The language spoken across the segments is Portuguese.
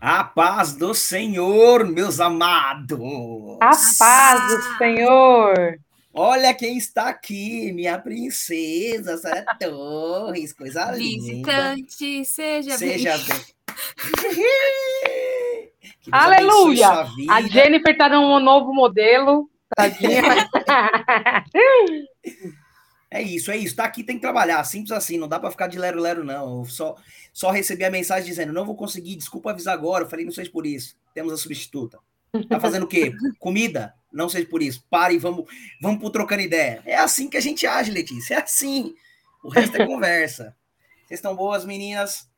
A paz do Senhor, meus amados. A paz do Senhor. Olha quem está aqui, minha princesa, Sara Torres, coisa Visitante, linda. seja, seja bem. Aleluia! A Jennifer está num novo modelo. Tadinha. É isso, é isso. Tá aqui, tem que trabalhar. Simples assim, não dá para ficar de lero-lero, não. Eu só, só recebi a mensagem dizendo: não vou conseguir, desculpa avisar agora. Eu falei: não seja por isso. Temos a substituta. Tá fazendo o quê? Comida? Não seja por isso. Pare e vamos, vamos pro trocando ideia. É assim que a gente age, Letícia. É assim. O resto é conversa. Vocês estão boas, meninas?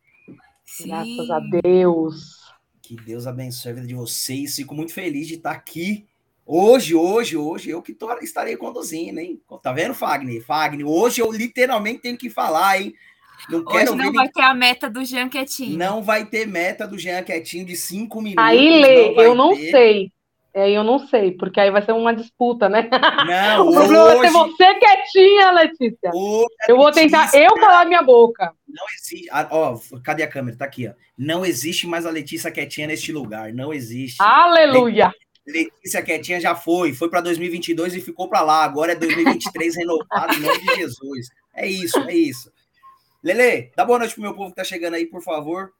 Sim. Graças a Deus. Que Deus abençoe a vida de vocês. Fico muito feliz de estar aqui Hoje, hoje, hoje, eu que tô, estarei conduzindo, hein? Tá vendo, Fagner? Fagner, hoje eu literalmente tenho que falar, hein? Não hoje não vai ter a meta do Jean Quietinho. Não vai ter meta do Jean Quietinho de cinco minutos. Aí, Lê, não eu não ter. sei. É, eu não sei, porque aí vai ser uma disputa, né? Não, o problema hoje... vai ser você quietinha, Letícia. Hoje, eu vou tentar Letícia... eu calar minha boca. Não existe. Ah, ó, cadê a câmera? Tá aqui, ó. Não existe mais a Letícia quietinha neste lugar. Não existe. Aleluia! Letícia Quietinha já foi, foi para 2022 e ficou para lá. Agora é 2023 renovado em nome de Jesus. É isso, é isso. Lele, dá boa noite pro meu povo que tá chegando aí, por favor.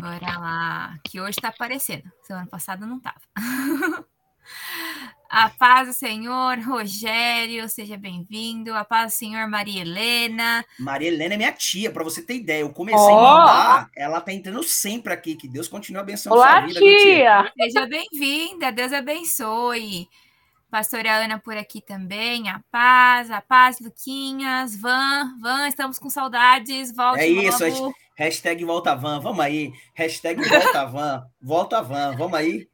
Bora lá, que hoje tá aparecendo. Semana passada não tava. A paz do Senhor, Rogério, seja bem-vindo. A paz do Senhor, Maria Helena. Maria Helena é minha tia, para você ter ideia. Eu comecei oh. a mandar, ela tá entrando sempre aqui. Que Deus continue abençoando Olá, sua vida, tia. tia. Seja bem-vinda, Deus abençoe. Pastora Ana por aqui também, a paz, a paz, Luquinhas, Van, Van, estamos com saudades, volte É isso, logo. hashtag volta Van, vamos aí, hashtag volta Van, volta Van, vamos aí.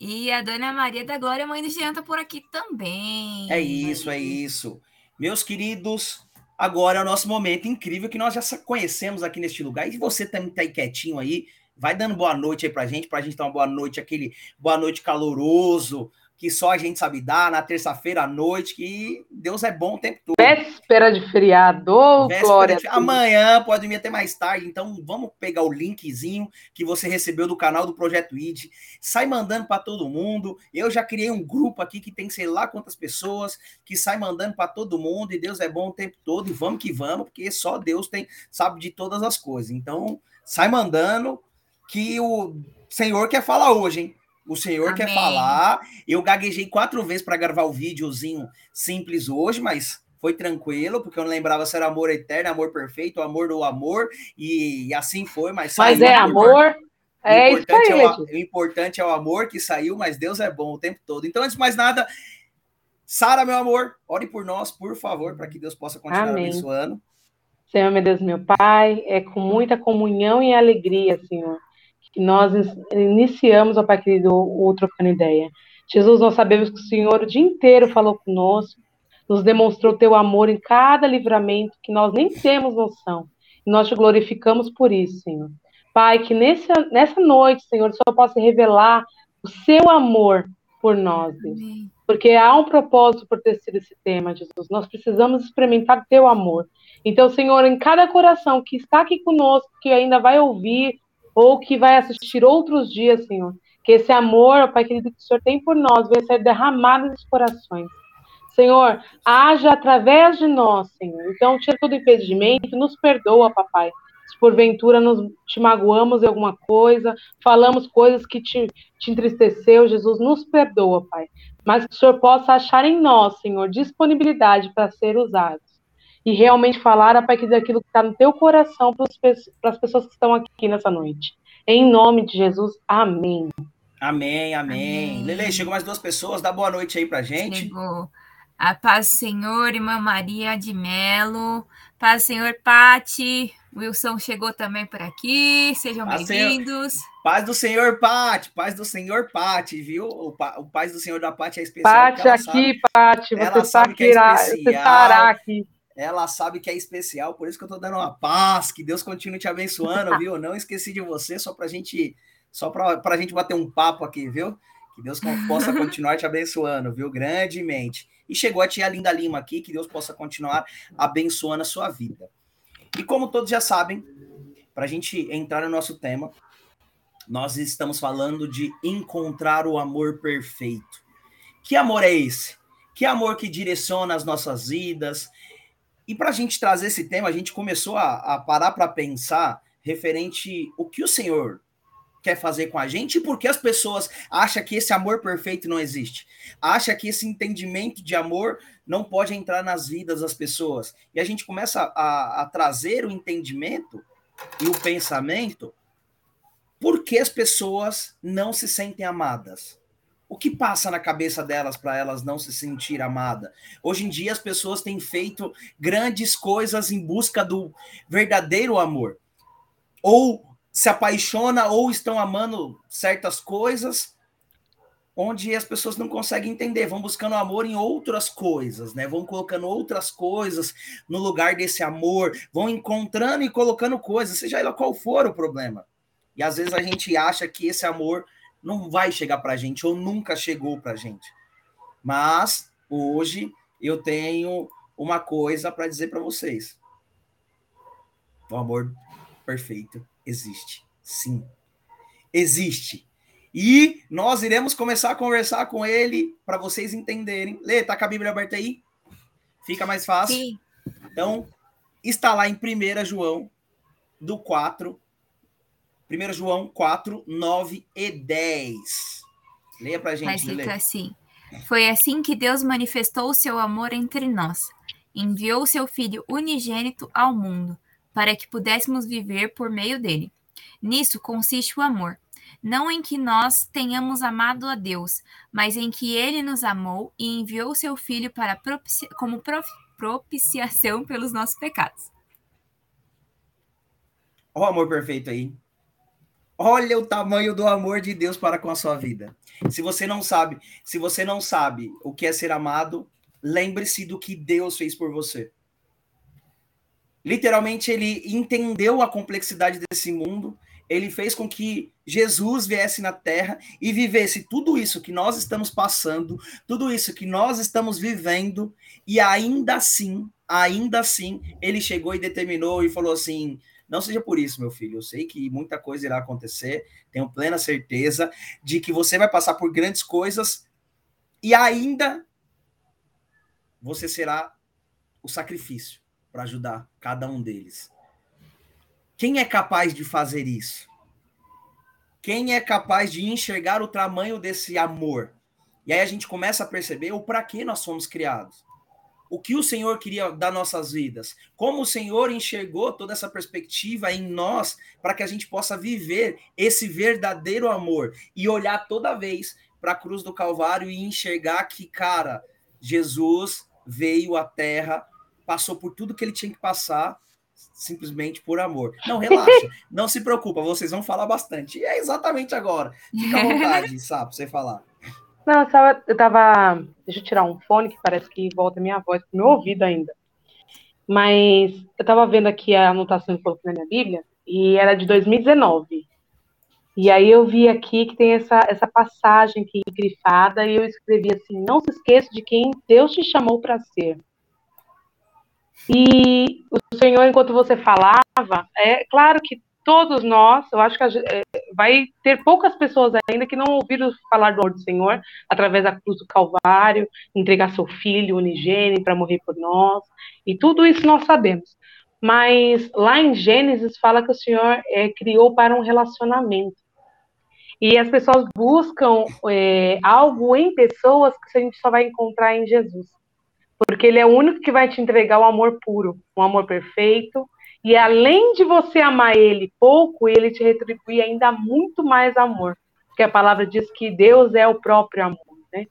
E a Dona Maria da Glória, mãe do Jean, tá por aqui também. É isso, é isso. Meus queridos, agora é o nosso momento incrível que nós já conhecemos aqui neste lugar. E você também tá aí quietinho aí, vai dando boa noite aí pra gente, pra gente dar uma boa noite, aquele boa noite caloroso, que só a gente sabe dar na terça-feira à noite, que Deus é bom o tempo todo. Véspera de feriado, Véspera glória. De... Amanhã pode vir até mais tarde, então vamos pegar o linkzinho que você recebeu do canal do Projeto ID, sai mandando para todo mundo. Eu já criei um grupo aqui que tem sei lá quantas pessoas, que sai mandando para todo mundo, e Deus é bom o tempo todo, e vamos que vamos, porque só Deus tem sabe de todas as coisas. Então, sai mandando que o Senhor quer falar hoje, hein? O senhor Amém. quer falar. Eu gaguejei quatro vezes para gravar o videozinho simples hoje, mas foi tranquilo, porque eu não lembrava se era amor eterno, amor perfeito, amor do amor, e, assim foi, mas Mas é amor. É isso aí, é o, o importante é o amor que saiu, mas Deus é bom o tempo todo. Então, antes de mais nada, Sara, meu amor, ore por nós, por favor, para que Deus possa continuar Amém. abençoando. Senhor, meu Deus, meu Pai, é com muita comunhão e alegria, Senhor, que nós iniciamos, ó Pai querido, o, o Trocando Ideia. Jesus, nós sabemos que o Senhor o dia inteiro falou conosco, nos demonstrou teu amor em cada livramento que nós nem temos noção. E nós te glorificamos por isso, Senhor. Pai, que nessa, nessa noite, Senhor, só possa revelar o seu amor por nós, Deus. Porque há um propósito por ter sido esse tema, Jesus. Nós precisamos experimentar teu amor. Então, Senhor, em cada coração que está aqui conosco, que ainda vai ouvir ou que vai assistir outros dias, Senhor. Que esse amor, Pai querido, que o Senhor tem por nós, venha ser derramado nos corações. Senhor, haja através de nós, Senhor. Então, tira todo impedimento, nos perdoa, papai. Se porventura nos, te magoamos em alguma coisa, falamos coisas que te, te entristeceu, Jesus, nos perdoa, Pai. Mas que o Senhor possa achar em nós, Senhor, disponibilidade para ser usado e realmente falar a partir daquilo que está no teu coração para as pessoas que estão aqui nessa noite. Em nome de Jesus, amém. Amém, amém. amém. Lele, chegou mais duas pessoas, dá boa noite aí para gente. Chegou. A paz do Senhor, irmã Maria de Melo. Paz do Senhor, Pati. Wilson chegou também por aqui. Sejam bem-vindos. Paz do Senhor, Pati. Paz do Senhor, Pati, viu? O, pa... o Paz do Senhor da Pati é especial. Pati aqui, Pati. Você está aqui. É você estará aqui. Ela sabe que é especial, por isso que eu tô dando uma paz, que Deus continue te abençoando, viu? Não esqueci de você, só pra gente, só pra, pra gente bater um papo aqui, viu? Que Deus possa continuar te abençoando, viu? Grandemente. E chegou a tia Linda Lima aqui, que Deus possa continuar abençoando a sua vida. E como todos já sabem, para a gente entrar no nosso tema, Nós estamos falando de encontrar o amor perfeito. Que amor é esse? Que amor que direciona as nossas vidas? E para a gente trazer esse tema, a gente começou a, a parar para pensar referente o que o Senhor quer fazer com a gente e por que as pessoas acham que esse amor perfeito não existe. Acha que esse entendimento de amor não pode entrar nas vidas das pessoas. E a gente começa a, a trazer o entendimento e o pensamento por que as pessoas não se sentem amadas. O que passa na cabeça delas para elas não se sentir amada? Hoje em dia as pessoas têm feito grandes coisas em busca do verdadeiro amor. Ou se apaixona ou estão amando certas coisas onde as pessoas não conseguem entender, vão buscando amor em outras coisas, né? Vão colocando outras coisas no lugar desse amor, vão encontrando e colocando coisas, seja ela qual for o problema. E às vezes a gente acha que esse amor não vai chegar para a gente ou nunca chegou para a gente. Mas hoje eu tenho uma coisa para dizer para vocês. O amor perfeito existe. Sim. Existe. E nós iremos começar a conversar com ele para vocês entenderem. Lê, tá com a Bíblia aberta aí? Fica mais fácil. Sim. Então, está lá em 1 João, do 4, 1 João 4, 9 e 10. Leia pra gente, Mas fica assim. Foi assim que Deus manifestou o seu amor entre nós. Enviou seu Filho unigênito ao mundo, para que pudéssemos viver por meio dele. Nisso consiste o amor. Não em que nós tenhamos amado a Deus, mas em que ele nos amou e enviou seu Filho para propici como propiciação pelos nossos pecados. Olha o amor perfeito aí. Olha o tamanho do amor de Deus para com a sua vida. Se você não sabe, se você não sabe o que é ser amado, lembre-se do que Deus fez por você. Literalmente ele entendeu a complexidade desse mundo, ele fez com que Jesus viesse na terra e vivesse tudo isso que nós estamos passando, tudo isso que nós estamos vivendo, e ainda assim, ainda assim, ele chegou e determinou e falou assim: não seja por isso, meu filho. Eu sei que muita coisa irá acontecer, tenho plena certeza de que você vai passar por grandes coisas e ainda você será o sacrifício para ajudar cada um deles. Quem é capaz de fazer isso? Quem é capaz de enxergar o tamanho desse amor? E aí a gente começa a perceber o para que nós fomos criados o que o Senhor queria dar nossas vidas, como o Senhor enxergou toda essa perspectiva em nós para que a gente possa viver esse verdadeiro amor e olhar toda vez para a cruz do Calvário e enxergar que, cara, Jesus veio à terra, passou por tudo que ele tinha que passar simplesmente por amor. Não, relaxa, não se preocupa, vocês vão falar bastante. E é exatamente agora. Fica à vontade, sabe, você falar. Não, eu tava, eu tava. Deixa eu tirar um fone que parece que volta minha voz pro meu ouvido ainda. Mas eu tava vendo aqui a anotação que coloquei na minha Bíblia e era de 2019. E aí eu vi aqui que tem essa, essa passagem aqui grifada e eu escrevi assim: não se esqueça de quem Deus te chamou para ser. E o Senhor, enquanto você falava, é claro que todos nós, eu acho que é, vai ter poucas pessoas ainda que não ouviram falar do amor do Senhor através da cruz do Calvário, entregar seu filho unigênito para morrer por nós, e tudo isso nós sabemos. Mas lá em Gênesis fala que o Senhor é, criou para um relacionamento. E as pessoas buscam é, algo em pessoas que a gente só vai encontrar em Jesus. Porque Ele é o único que vai te entregar o amor puro, um amor perfeito, e além de você amar ele pouco, ele te retribui ainda muito mais amor. Porque a palavra diz que Deus é o próprio amor, né?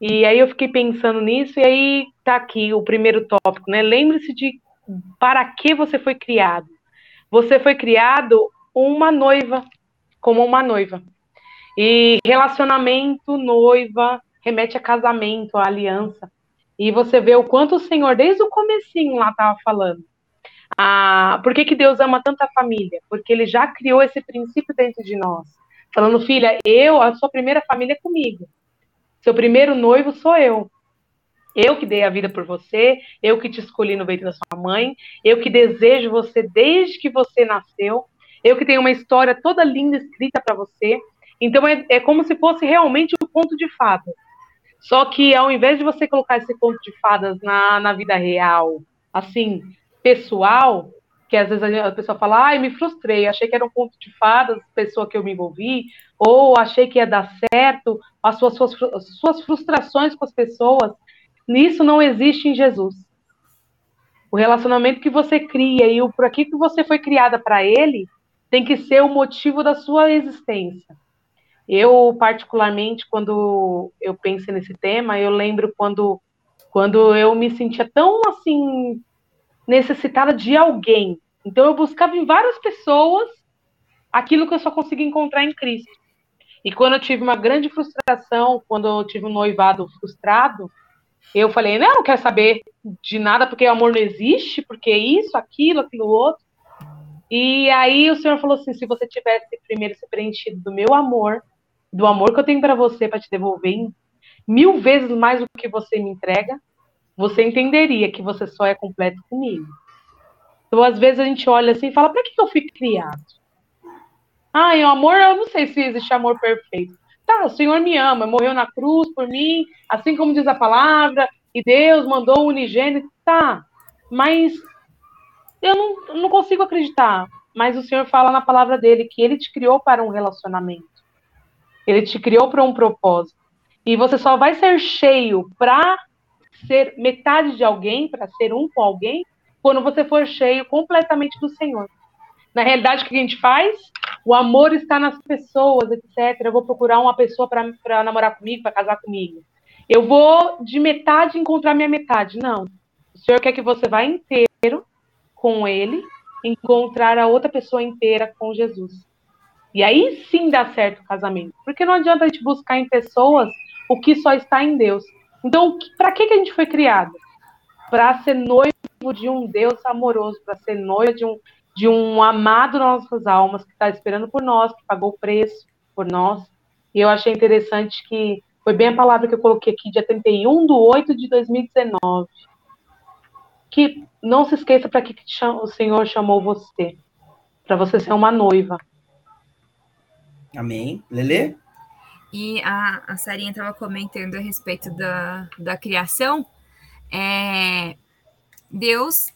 E aí eu fiquei pensando nisso, e aí tá aqui o primeiro tópico, né? Lembre-se de para que você foi criado. Você foi criado uma noiva, como uma noiva. E relacionamento, noiva, remete a casamento, a aliança. E você vê o quanto o Senhor, desde o comecinho lá, estava falando, por que, que Deus ama tanta família? Porque ele já criou esse princípio dentro de nós. Falando, filha, eu, a sua primeira família é comigo. Seu primeiro noivo sou eu. Eu que dei a vida por você, eu que te escolhi no ventre da sua mãe, eu que desejo você desde que você nasceu. eu que tenho uma história toda linda escrita para você. Então é, é como se fosse realmente um conto de fadas. Só que ao invés de você colocar esse conto de fadas na, na vida real, assim, pessoal, que às vezes a pessoa fala, ai, me frustrei, achei que era um conto de fadas, pessoa que eu me envolvi, ou achei que ia dar certo, as suas, suas, suas frustrações com as pessoas, nisso não existe em Jesus. O relacionamento que você cria e o por aqui que você foi criada para ele tem que ser o motivo da sua existência. Eu, particularmente, quando eu penso nesse tema, eu lembro quando, quando eu me sentia tão, assim, necessitada de alguém. Então, eu buscava em várias pessoas aquilo que eu só conseguia encontrar em Cristo. E quando eu tive uma grande frustração, quando eu tive um noivado frustrado, eu falei, não, não quero saber de nada, porque o amor não existe, porque isso, aquilo, aquilo outro. E aí o Senhor falou assim: se você tivesse primeiro se preenchido do meu amor, do amor que eu tenho para você para te devolver mil vezes mais do que você me entrega, você entenderia que você só é completo comigo. Então, às vezes, a gente olha assim e fala: para que eu fui criado? Ah, o amor, eu não sei se existe amor perfeito. Tá, o Senhor me ama, morreu na cruz por mim, assim como diz a palavra, e Deus mandou o unigênito. Tá, mas eu não, não consigo acreditar. Mas o Senhor fala na palavra dele que ele te criou para um relacionamento. Ele te criou para um propósito. E você só vai ser cheio para ser metade de alguém, para ser um com alguém, quando você for cheio completamente do Senhor. Na realidade, o que a gente faz? O amor está nas pessoas, etc. Eu vou procurar uma pessoa para namorar comigo, para casar comigo. Eu vou de metade encontrar minha metade. Não. O Senhor quer que você vá inteiro com Ele, encontrar a outra pessoa inteira com Jesus. E aí sim dá certo o casamento. Porque não adianta a gente buscar em pessoas o que só está em Deus. Então, para que, que a gente foi criado? Para ser noivo de um Deus amoroso, para ser noivo de um, de um amado nas nossas almas, que está esperando por nós, que pagou o preço por nós. E eu achei interessante que foi bem a palavra que eu coloquei aqui, dia 31 de 8 de 2019. Que não se esqueça para que o Senhor chamou você. Para você ser uma noiva. Amém. Lele? E a, a Sarinha estava comentando a respeito da, da criação. É, Deus,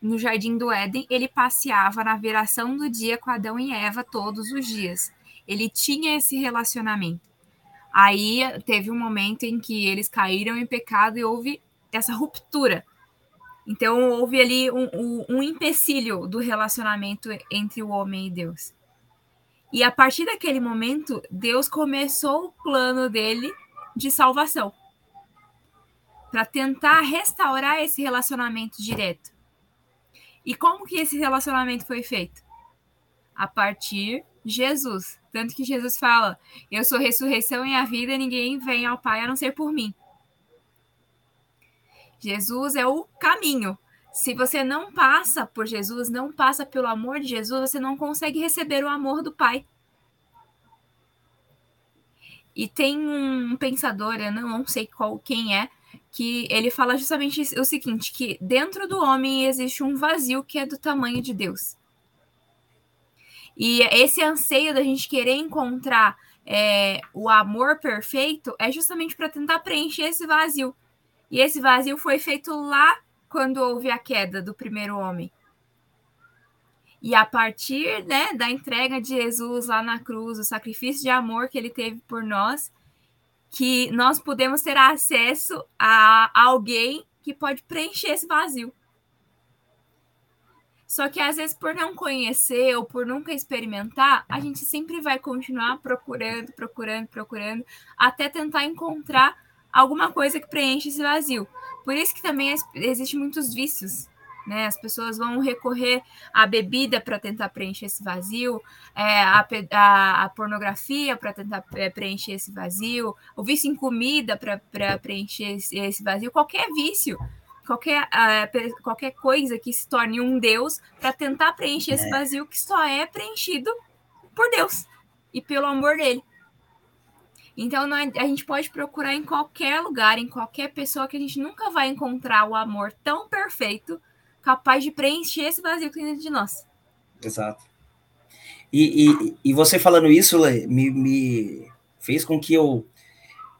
no jardim do Éden, ele passeava na viração do dia com Adão e Eva todos os dias. Ele tinha esse relacionamento. Aí teve um momento em que eles caíram em pecado e houve essa ruptura. Então houve ali um, um, um empecilho do relacionamento entre o homem e Deus. E a partir daquele momento, Deus começou o plano dele de salvação para tentar restaurar esse relacionamento direto. E como que esse relacionamento foi feito? A partir de Jesus. Tanto que Jesus fala: Eu sou ressurreição e a vida, ninguém vem ao Pai a não ser por mim. Jesus é o caminho. Se você não passa por Jesus, não passa pelo amor de Jesus, você não consegue receber o amor do Pai. E tem um pensador, eu não sei qual quem é, que ele fala justamente o seguinte, que dentro do homem existe um vazio que é do tamanho de Deus. E esse anseio da gente querer encontrar é, o amor perfeito é justamente para tentar preencher esse vazio. E esse vazio foi feito lá quando houve a queda do primeiro homem. E a partir né, da entrega de Jesus lá na cruz, o sacrifício de amor que ele teve por nós, que nós podemos ter acesso a alguém que pode preencher esse vazio. Só que às vezes, por não conhecer ou por nunca experimentar, a gente sempre vai continuar procurando, procurando, procurando, até tentar encontrar alguma coisa que preenche esse vazio. Por isso que também existem muitos vícios né? As pessoas vão recorrer à bebida para tentar preencher esse vazio, é, a, a, a, pornografia para tentar preencher esse vazio, o vício em comida para preencher esse, esse, vazio, qualquer vício, qualquer, uh, qualquer coisa que se torne um Deus para tentar preencher esse é. vazio que só é preenchido por Deus e pelo amor dele. Então, é, a gente pode procurar em qualquer lugar, em qualquer pessoa, que a gente nunca vai encontrar o amor tão perfeito capaz de preencher esse vazio que tem dentro de nós. Exato. E, e, e você falando isso, Lê, me, me fez com que eu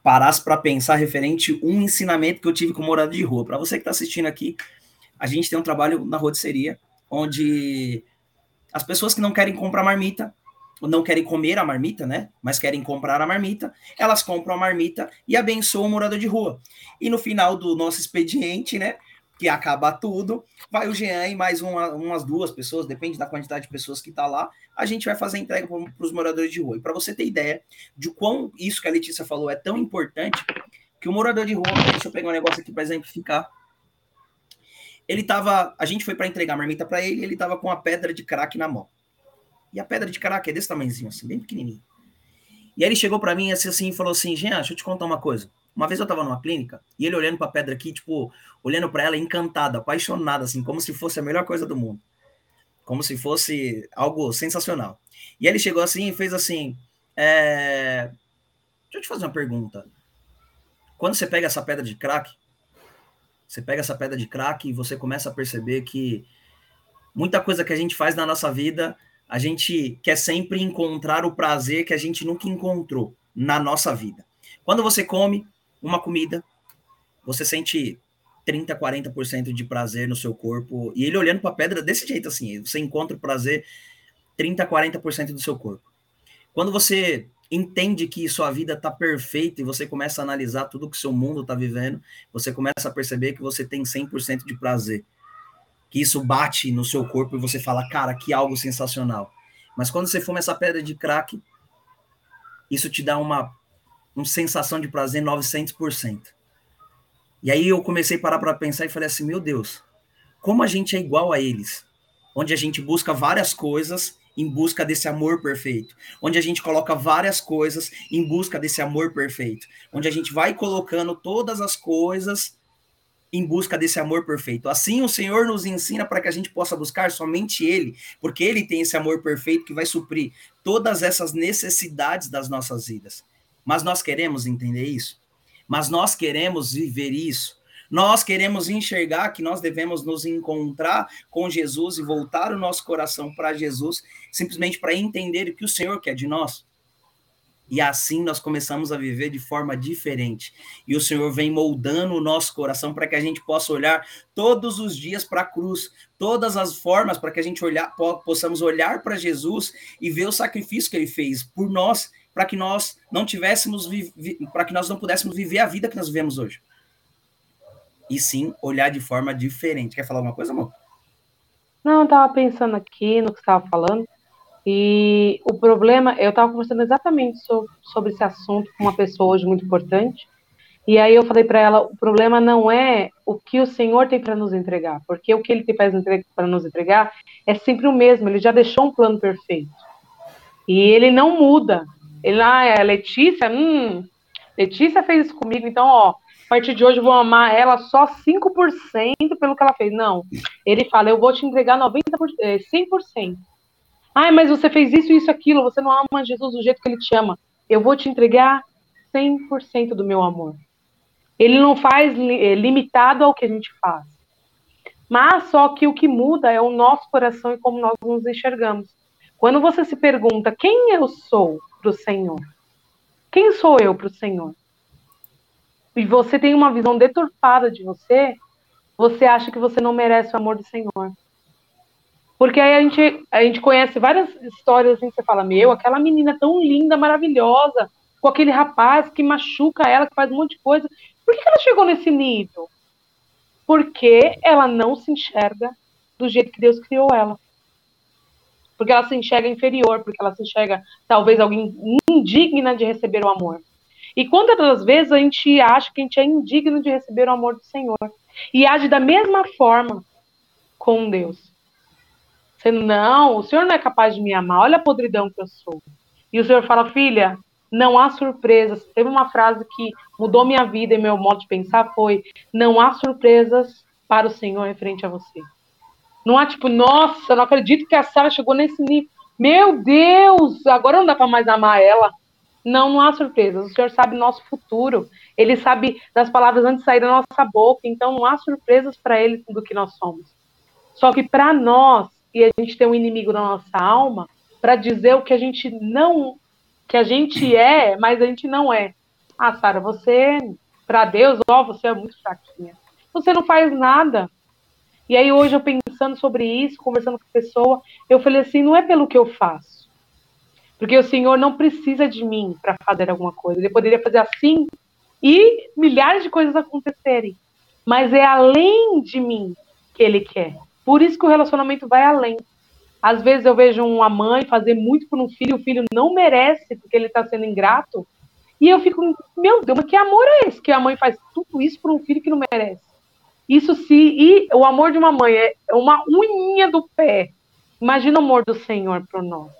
parasse para pensar referente um ensinamento que eu tive com morador de rua. Para você que está assistindo aqui, a gente tem um trabalho na rotisseria, onde as pessoas que não querem comprar marmita, não querem comer a marmita, né? Mas querem comprar a marmita, elas compram a marmita e abençoam o morador de rua. E no final do nosso expediente, né? Que acaba tudo, vai o Jean e mais uma, umas duas pessoas, depende da quantidade de pessoas que tá lá, a gente vai fazer a entrega para os moradores de rua. E para você ter ideia de quão isso que a Letícia falou é tão importante, que o morador de rua, deixa eu pegar um negócio aqui para exemplificar. Ele tava, a gente foi para entregar a marmita para ele, ele tava com a pedra de crack na mão. E a pedra de crack é desse tamanhozinho, assim, bem pequenininho. E aí ele chegou para mim assim, assim e falou assim: Jean, deixa eu te contar uma coisa. Uma vez eu tava numa clínica e ele olhando para a pedra aqui, tipo, olhando para ela encantado, apaixonado, assim, como se fosse a melhor coisa do mundo. Como se fosse algo sensacional. E aí ele chegou assim e fez assim: é... Deixa eu te fazer uma pergunta. Quando você pega essa pedra de crack, você pega essa pedra de crack e você começa a perceber que muita coisa que a gente faz na nossa vida a gente quer sempre encontrar o prazer que a gente nunca encontrou na nossa vida. Quando você come uma comida, você sente 30, 40% de prazer no seu corpo. E ele olhando para a pedra desse jeito assim, você encontra o prazer 30, 40% do seu corpo. Quando você entende que sua vida está perfeita e você começa a analisar tudo que seu mundo está vivendo, você começa a perceber que você tem 100% de prazer que isso bate no seu corpo e você fala, cara, que algo sensacional. Mas quando você fuma essa pedra de crack, isso te dá uma, uma sensação de prazer 900%. E aí eu comecei a parar para pensar e falei assim, meu Deus, como a gente é igual a eles, onde a gente busca várias coisas em busca desse amor perfeito, onde a gente coloca várias coisas em busca desse amor perfeito, onde a gente vai colocando todas as coisas em busca desse amor perfeito. Assim, o Senhor nos ensina para que a gente possa buscar somente Ele, porque Ele tem esse amor perfeito que vai suprir todas essas necessidades das nossas vidas. Mas nós queremos entender isso? Mas nós queremos viver isso? Nós queremos enxergar que nós devemos nos encontrar com Jesus e voltar o nosso coração para Jesus, simplesmente para entender o que o Senhor quer de nós? E assim nós começamos a viver de forma diferente. E o Senhor vem moldando o nosso coração para que a gente possa olhar todos os dias para a cruz, todas as formas para que a gente olhar, possamos olhar para Jesus e ver o sacrifício que ele fez por nós, para que nós não tivéssemos para que nós não pudéssemos viver a vida que nós vivemos hoje. E sim olhar de forma diferente. Quer falar alguma coisa, amor? Não, eu estava pensando aqui no que você estava falando. E o problema, eu estava conversando exatamente sobre, sobre esse assunto com uma pessoa hoje muito importante. E aí eu falei para ela, o problema não é o que o Senhor tem para nos entregar, porque o que ele tem para nos entregar é sempre o mesmo, ele já deixou um plano perfeito. E ele não muda. Ele, ah, é Letícia, hum, Letícia fez isso comigo, então, ó, a partir de hoje eu vou amar ela só 5% pelo que ela fez. Não. Ele fala, eu vou te entregar 90%, 100%. Ai, mas você fez isso, isso, aquilo, você não ama Jesus do jeito que ele te ama. Eu vou te entregar 100% do meu amor. Ele não faz é, limitado ao que a gente faz. Mas só que o que muda é o nosso coração e como nós nos enxergamos. Quando você se pergunta quem eu sou para o Senhor, quem sou eu para o Senhor? E você tem uma visão deturpada de você, você acha que você não merece o amor do Senhor. Porque aí a gente, a gente conhece várias histórias assim, que você fala, meu, aquela menina tão linda, maravilhosa, com aquele rapaz que machuca ela, que faz um monte de coisa. Por que ela chegou nesse nível? Porque ela não se enxerga do jeito que Deus criou ela. Porque ela se enxerga inferior, porque ela se enxerga talvez alguém indigna de receber o amor. E quantas vezes a gente acha que a gente é indigno de receber o amor do Senhor? E age da mesma forma com Deus. Você, não, o senhor não é capaz de me amar, olha a podridão que eu sou. E o senhor fala, filha, não há surpresas. Teve uma frase que mudou minha vida e meu modo de pensar foi: não há surpresas para o Senhor referente a você. Não há tipo, nossa, não acredito que a Sara chegou nesse nível. Meu Deus, agora não dá para mais amar ela. Não, não há surpresas. O Senhor sabe nosso futuro. Ele sabe das palavras antes de sair da nossa boca. Então não há surpresas para ele do que nós somos. Só que para nós e a gente tem um inimigo na nossa alma, para dizer o que a gente não que a gente é, mas a gente não é. Ah, Sara, você para Deus, ó, você é muito fraquinha. Você não faz nada. E aí hoje eu pensando sobre isso, conversando com a pessoa, eu falei assim, não é pelo que eu faço. Porque o Senhor não precisa de mim para fazer alguma coisa. Ele poderia fazer assim e milhares de coisas acontecerem. Mas é além de mim que ele quer. Por isso que o relacionamento vai além. Às vezes eu vejo uma mãe fazer muito por um filho, o filho não merece porque ele está sendo ingrato. E eu fico, meu Deus, mas que amor é esse? Que a mãe faz tudo isso por um filho que não merece. Isso se. E o amor de uma mãe é uma unha do pé. Imagina o amor do Senhor por nós.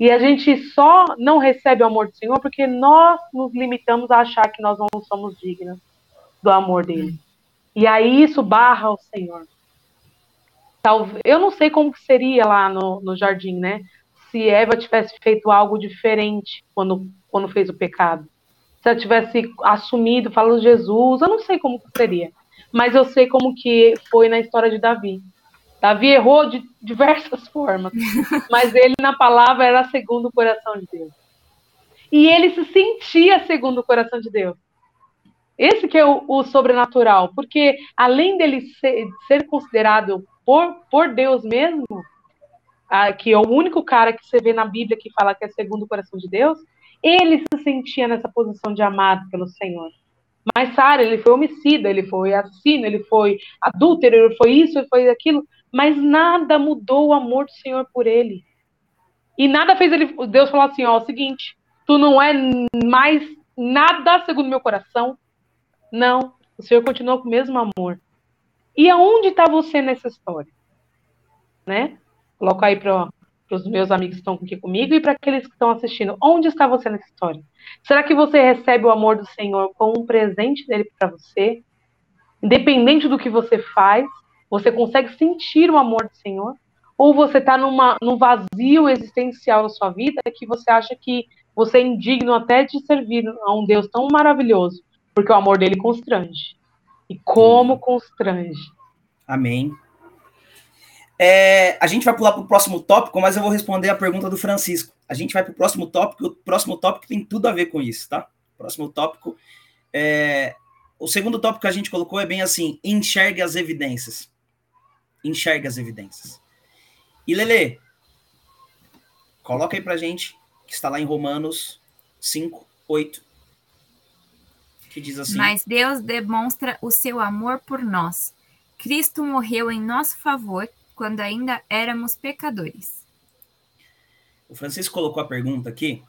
E a gente só não recebe o amor do Senhor porque nós nos limitamos a achar que nós não somos dignos do amor dele. E aí isso barra o Senhor. Eu não sei como seria lá no, no jardim, né? Se Eva tivesse feito algo diferente quando, quando fez o pecado. Se ela tivesse assumido, falando Jesus, eu não sei como seria. Mas eu sei como que foi na história de Davi. Davi errou de diversas formas, mas ele na palavra era segundo o coração de Deus. E ele se sentia segundo o coração de Deus. Esse que é o, o sobrenatural, porque além dele ser, ser considerado por, por Deus mesmo, que é o único cara que você vê na Bíblia que fala que é segundo o coração de Deus, ele se sentia nessa posição de amado pelo Senhor. Mas Sara, ele foi homicida, ele foi assassino, ele foi adúltero, ele foi isso, ele foi aquilo, mas nada mudou o amor do Senhor por ele. E nada fez ele, Deus falar assim, ó, é o seguinte, tu não é mais nada segundo meu coração, não, o Senhor continua com o mesmo amor. E aonde está você nessa história? Né? Coloco aí para os meus amigos que estão aqui comigo e para aqueles que estão assistindo. Onde está você nessa história? Será que você recebe o amor do Senhor como um presente dele para você? Independente do que você faz, você consegue sentir o amor do Senhor? Ou você está num vazio existencial na sua vida que você acha que você é indigno até de servir a um Deus tão maravilhoso, porque o amor dele constrange. E como constrange. Amém. É, a gente vai pular para o próximo tópico, mas eu vou responder a pergunta do Francisco. A gente vai para o próximo tópico, o próximo tópico tem tudo a ver com isso, tá? Próximo tópico. É, o segundo tópico que a gente colocou é bem assim: enxergue as evidências. Enxergue as evidências. E Lele, coloca aí para gente, que está lá em Romanos 5, 8, que diz assim: Mas Deus demonstra o seu amor por nós. Cristo morreu em nosso favor quando ainda éramos pecadores. O Francisco colocou a pergunta aqui,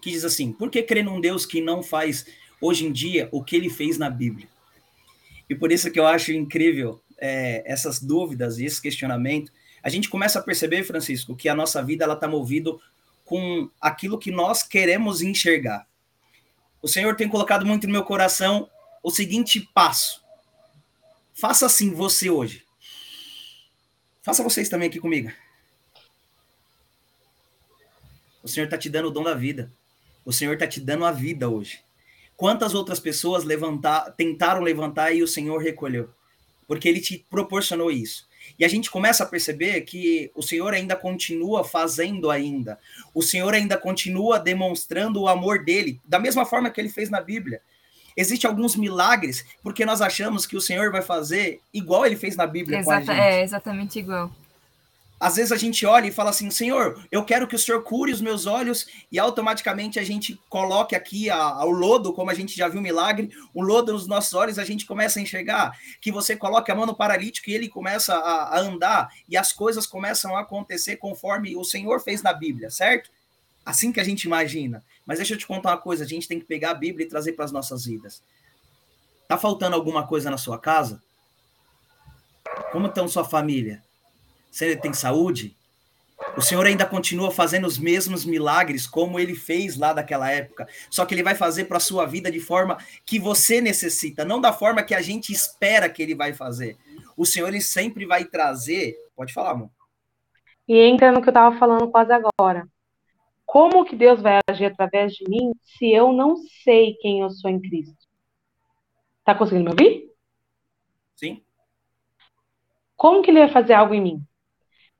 que diz assim: por que crer num Deus que não faz hoje em dia o que ele fez na Bíblia? E por isso que eu acho incrível é, essas dúvidas e esse questionamento. A gente começa a perceber, Francisco, que a nossa vida ela está movida com aquilo que nós queremos enxergar o Senhor tem colocado muito no meu coração o seguinte passo. Faça assim você hoje. Faça vocês também aqui comigo. O Senhor está te dando o dom da vida. O Senhor está te dando a vida hoje. Quantas outras pessoas levantar, tentaram levantar e o Senhor recolheu? Porque Ele te proporcionou isso. E a gente começa a perceber que o Senhor ainda continua fazendo ainda. O Senhor ainda continua demonstrando o amor dele, da mesma forma que ele fez na Bíblia. Existem alguns milagres porque nós achamos que o Senhor vai fazer igual ele fez na Bíblia Exata, com a gente. É, exatamente igual. Às vezes a gente olha e fala assim, Senhor, eu quero que o Senhor cure os meus olhos, e automaticamente a gente coloque aqui o lodo, como a gente já viu um milagre, o lodo nos nossos olhos, a gente começa a enxergar, que você coloca a mão no paralítico e ele começa a, a andar, e as coisas começam a acontecer conforme o Senhor fez na Bíblia, certo? Assim que a gente imagina. Mas deixa eu te contar uma coisa, a gente tem que pegar a Bíblia e trazer para as nossas vidas. Tá faltando alguma coisa na sua casa? Como estão sua família? Você tem saúde? O Senhor ainda continua fazendo os mesmos milagres como ele fez lá daquela época. Só que ele vai fazer para a sua vida de forma que você necessita, não da forma que a gente espera que ele vai fazer. O Senhor ele sempre vai trazer. Pode falar, amor. E entra no que eu estava falando quase agora. Como que Deus vai agir através de mim se eu não sei quem eu sou em Cristo? Tá conseguindo me ouvir? Sim. Como que ele vai fazer algo em mim?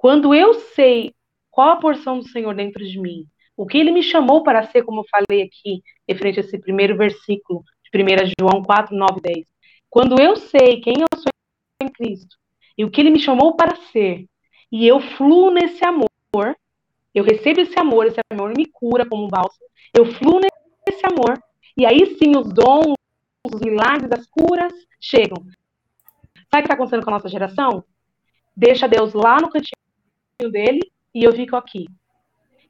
Quando eu sei qual a porção do Senhor dentro de mim? O que ele me chamou para ser, como eu falei aqui, referente a esse primeiro versículo de 1 João 4, 9 10. Quando eu sei quem eu sou em Cristo e o que ele me chamou para ser, e eu fluo nesse amor, eu recebo esse amor, esse amor me cura como um bálsamo, eu fluo nesse amor, e aí sim os dons, os milagres, as curas chegam. Sabe o que está acontecendo com a nossa geração? Deixa Deus lá no cantinho dele e eu fico aqui.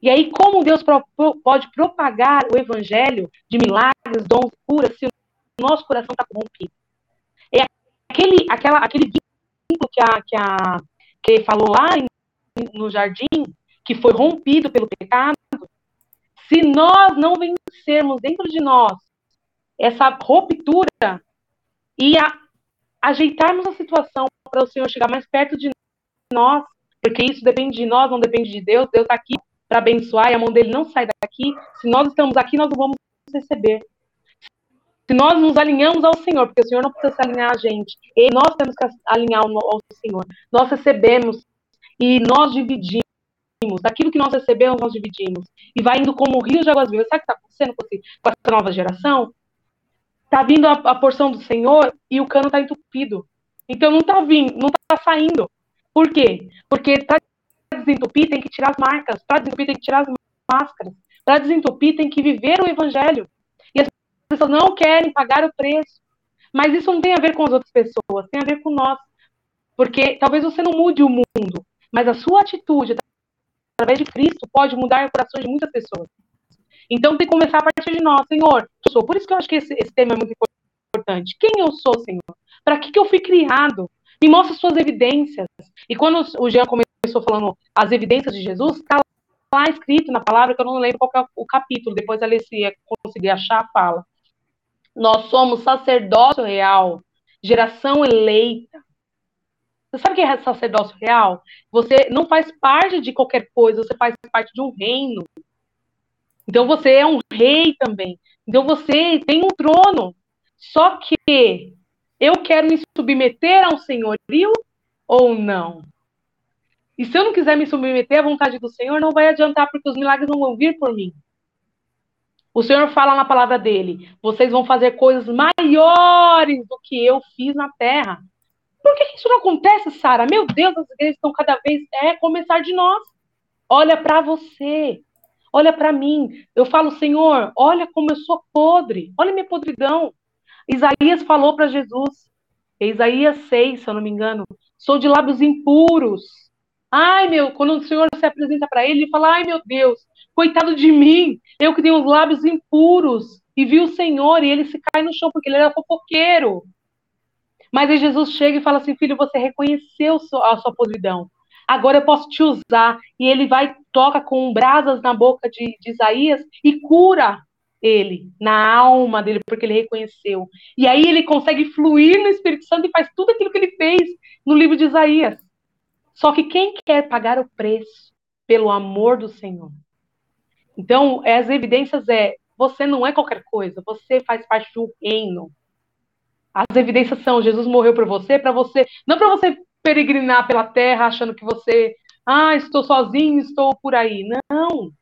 E aí, como Deus pode propagar o evangelho de milagres, dons, curas, se o nosso coração está corrompido? É aquele, aquela, aquele vínculo que a, que a que falou lá em, no jardim, que foi rompido pelo pecado, se nós não vencermos dentro de nós essa ruptura e a, ajeitarmos a situação para o Senhor chegar mais perto de nós, porque isso depende de nós, não depende de Deus. Deus está aqui para abençoar e a mão dele não sai daqui. Se nós estamos aqui, nós não vamos receber. Se nós nos alinhamos ao Senhor, porque o Senhor não precisa se alinhar a gente, e nós temos que alinhar ao Senhor. Nós recebemos e nós dividimos. Daquilo que nós recebemos, nós dividimos. E vai indo como rios de águas vivas. Sabe o que está acontecendo com essa nova geração? Está vindo a, a, porção do Senhor e o cano está entupido. Então não está vindo, não está saindo. Por quê? Porque para desentupir tem que tirar as marcas, para desentupir tem que tirar as máscaras, para desentupir tem que viver o evangelho. E as pessoas não querem pagar o preço. Mas isso não tem a ver com as outras pessoas, tem a ver com nós. Porque talvez você não mude o mundo, mas a sua atitude através de Cristo pode mudar o coração de muitas pessoas. Então tem que começar a partir de nós, Senhor. Eu sou. Por isso que eu acho que esse, esse tema é muito importante. Quem eu sou, Senhor? Para que, que eu fui criado? Me mostra suas evidências. E quando o Jean começou falando as evidências de Jesus, está lá escrito na palavra, que eu não lembro qual é o capítulo, depois a Alessia conseguir achar, fala. Nós somos sacerdócio real, geração eleita. Você sabe o que é sacerdócio real? Você não faz parte de qualquer coisa, você faz parte de um reino. Então você é um rei também. Então você tem um trono. Só que eu quero me submeter ao senhorio ou não? E se eu não quiser me submeter à vontade do Senhor, não vai adiantar, porque os milagres não vão vir por mim. O Senhor fala na palavra dele: vocês vão fazer coisas maiores do que eu fiz na terra. Por que isso não acontece, Sara? Meu Deus, as igrejas estão cada vez. É começar de nós. Olha para você. Olha para mim. Eu falo, Senhor, olha como eu sou podre. Olha minha podridão. Isaías falou para Jesus, Isaías 6, se eu não me engano, sou de lábios impuros. Ai, meu, quando o Senhor se apresenta para ele, ele fala: Ai, meu Deus, coitado de mim, eu que tenho os lábios impuros. E vi o Senhor e ele se cai no chão porque ele era fofoqueiro. Mas aí Jesus chega e fala assim: Filho, você reconheceu a sua podridão. Agora eu posso te usar. E ele vai, toca com brasas na boca de, de Isaías e cura ele, na alma dele, porque ele reconheceu. E aí ele consegue fluir no Espírito Santo e faz tudo aquilo que ele fez no livro de Isaías. Só que quem quer pagar o preço pelo amor do Senhor? Então, as evidências é, você não é qualquer coisa, você faz parte do reino. As evidências são, Jesus morreu por você, para você, não para você peregrinar pela terra achando que você, ah, estou sozinho, estou por aí. Não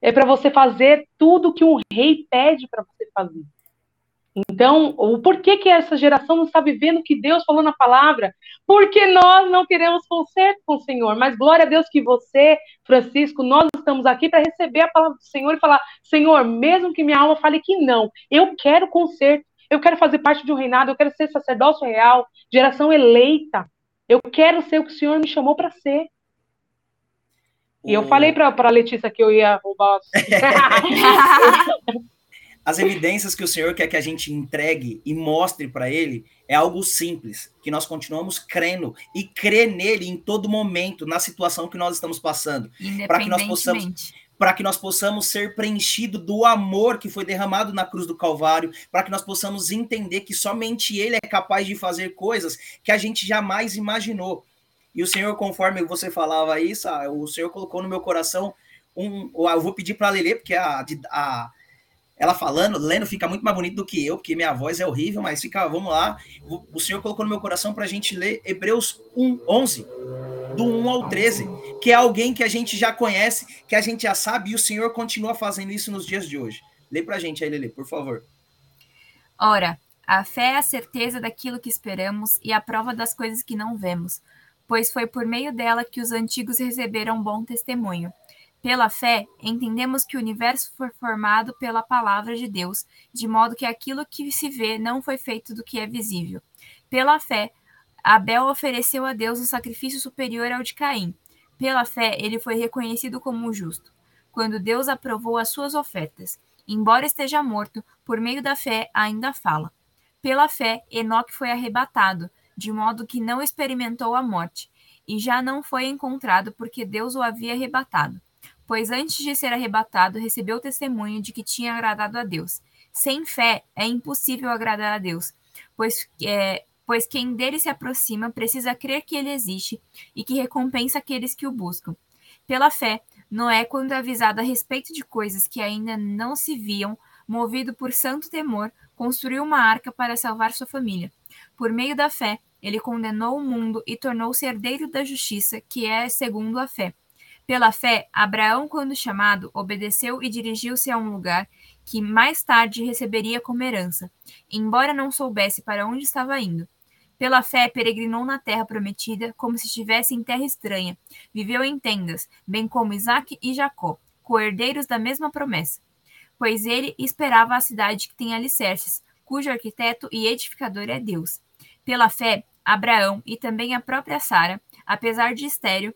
é para você fazer tudo que um rei pede para você fazer. Então, o porquê que essa geração não está vivendo o que Deus falou na palavra? Porque nós não queremos conserto com o Senhor. Mas glória a Deus que você, Francisco, nós estamos aqui para receber a palavra do Senhor e falar: Senhor, mesmo que minha alma fale que não, eu quero conserto, eu quero fazer parte de um reinado, eu quero ser sacerdócio real, geração eleita. Eu quero ser o que o Senhor me chamou para ser. E eu falei para a Letícia que eu ia roubar. As evidências que o Senhor quer que a gente entregue e mostre para Ele é algo simples, que nós continuamos crendo e crer nele em todo momento, na situação que nós estamos passando, para que nós possamos para que nós possamos ser preenchidos do amor que foi derramado na cruz do Calvário, para que nós possamos entender que somente Ele é capaz de fazer coisas que a gente jamais imaginou. E o Senhor, conforme você falava isso, o Senhor colocou no meu coração um. Eu vou pedir para ela ler, porque a, a, ela falando, lendo, fica muito mais bonito do que eu, porque minha voz é horrível, mas fica, vamos lá. O, Senhor colocou no meu coração para a gente ler Hebreus 1, 11. do 1 ao 13, que é alguém que a gente já conhece, que a gente já sabe, e o Senhor continua fazendo isso nos dias de hoje. Lê pra gente aí, Lele, por favor. Ora, a fé é a certeza daquilo que esperamos e a prova das coisas que não vemos, pois foi por meio dela que os antigos receberam bom testemunho. Pela fé, entendemos que o universo foi formado pela palavra de Deus, de modo que aquilo que se vê não foi feito do que é visível. Pela fé, Abel ofereceu a Deus um sacrifício superior ao de Caim. Pela fé, ele foi reconhecido como justo, quando Deus aprovou as suas ofertas. Embora esteja morto, por meio da fé ainda fala. Pela fé, Enoque foi arrebatado, de modo que não experimentou a morte, e já não foi encontrado porque Deus o havia arrebatado pois antes de ser arrebatado, recebeu testemunho de que tinha agradado a Deus. Sem fé é impossível agradar a Deus, pois, é, pois quem dele se aproxima precisa crer que ele existe e que recompensa aqueles que o buscam. Pela fé, Noé, quando avisado a respeito de coisas que ainda não se viam, movido por santo temor, construiu uma arca para salvar sua família. Por meio da fé, ele condenou o mundo e tornou-se herdeiro da justiça, que é segundo a fé. Pela fé, Abraão, quando chamado, obedeceu e dirigiu-se a um lugar que mais tarde receberia como herança, embora não soubesse para onde estava indo. Pela fé, peregrinou na terra prometida, como se estivesse em terra estranha. Viveu em tendas, bem como Isaque e Jacó, co-herdeiros da mesma promessa. Pois ele esperava a cidade que tem alicerces, cujo arquiteto e edificador é Deus. Pela fé, Abraão e também a própria Sara, apesar de estéril,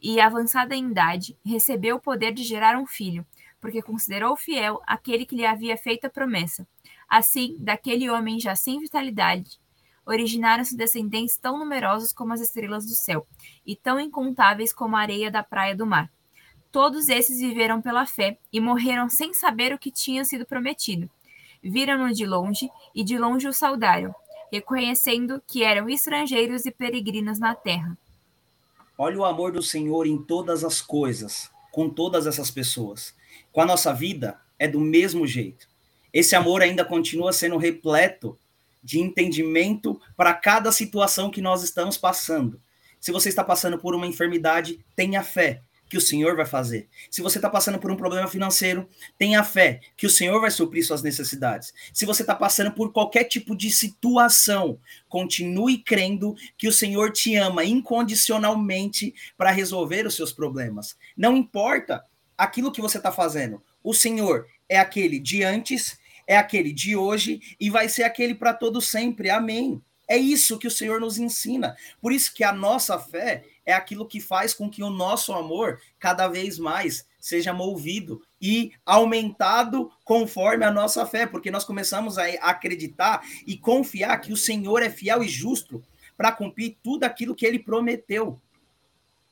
e, avançada em idade, recebeu o poder de gerar um filho, porque considerou fiel aquele que lhe havia feito a promessa. Assim, daquele homem já sem vitalidade, originaram-se descendentes tão numerosos como as estrelas do céu, e tão incontáveis como a areia da praia do mar. Todos esses viveram pela fé e morreram sem saber o que tinha sido prometido. Viram-no de longe e de longe o saudaram, reconhecendo que eram estrangeiros e peregrinos na terra. Olha o amor do Senhor em todas as coisas, com todas essas pessoas. Com a nossa vida, é do mesmo jeito. Esse amor ainda continua sendo repleto de entendimento para cada situação que nós estamos passando. Se você está passando por uma enfermidade, tenha fé que o Senhor vai fazer. Se você está passando por um problema financeiro, tenha fé que o Senhor vai suprir suas necessidades. Se você está passando por qualquer tipo de situação, continue crendo que o Senhor te ama incondicionalmente para resolver os seus problemas. Não importa aquilo que você está fazendo, o Senhor é aquele de antes, é aquele de hoje e vai ser aquele para todo sempre. Amém. É isso que o Senhor nos ensina. Por isso que a nossa fé é aquilo que faz com que o nosso amor cada vez mais seja movido e aumentado conforme a nossa fé, porque nós começamos a acreditar e confiar que o Senhor é fiel e justo para cumprir tudo aquilo que ele prometeu.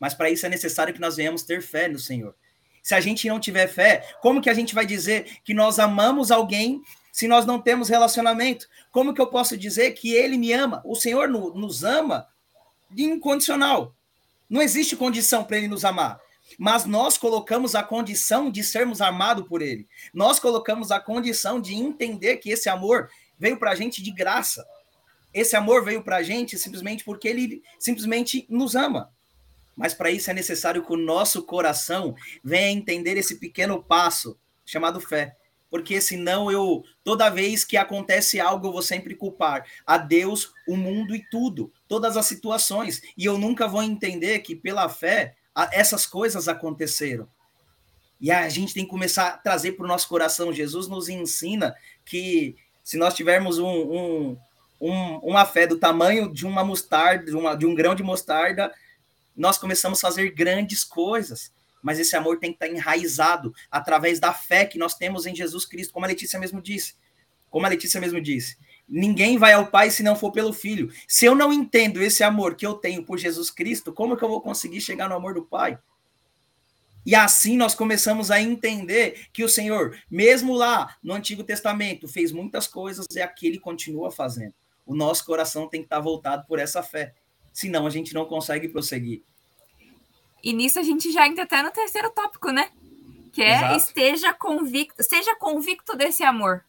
Mas para isso é necessário que nós venhamos ter fé no Senhor. Se a gente não tiver fé, como que a gente vai dizer que nós amamos alguém se nós não temos relacionamento? Como que eu posso dizer que ele me ama? O Senhor nos ama incondicional. Não existe condição para ele nos amar. Mas nós colocamos a condição de sermos amados por ele. Nós colocamos a condição de entender que esse amor veio para a gente de graça. Esse amor veio para a gente simplesmente porque ele simplesmente nos ama. Mas para isso é necessário que o nosso coração venha entender esse pequeno passo chamado fé porque senão eu, toda vez que acontece algo, eu vou sempre culpar a Deus, o mundo e tudo, todas as situações, e eu nunca vou entender que pela fé essas coisas aconteceram. E a gente tem que começar a trazer para o nosso coração. Jesus nos ensina que se nós tivermos um, um, um, uma fé do tamanho de uma mostarda, de, uma, de um grão de mostarda, nós começamos a fazer grandes coisas mas esse amor tem que estar enraizado através da fé que nós temos em Jesus Cristo, como a Letícia mesmo disse. Como a Letícia mesmo disse. Ninguém vai ao Pai se não for pelo Filho. Se eu não entendo esse amor que eu tenho por Jesus Cristo, como que eu vou conseguir chegar no amor do Pai? E assim nós começamos a entender que o Senhor, mesmo lá no Antigo Testamento, fez muitas coisas e aqui ele continua fazendo. O nosso coração tem que estar voltado por essa fé. Senão a gente não consegue prosseguir. E nisso a gente já entra até no terceiro tópico, né? Que é Exato. esteja convicto, seja convicto desse amor.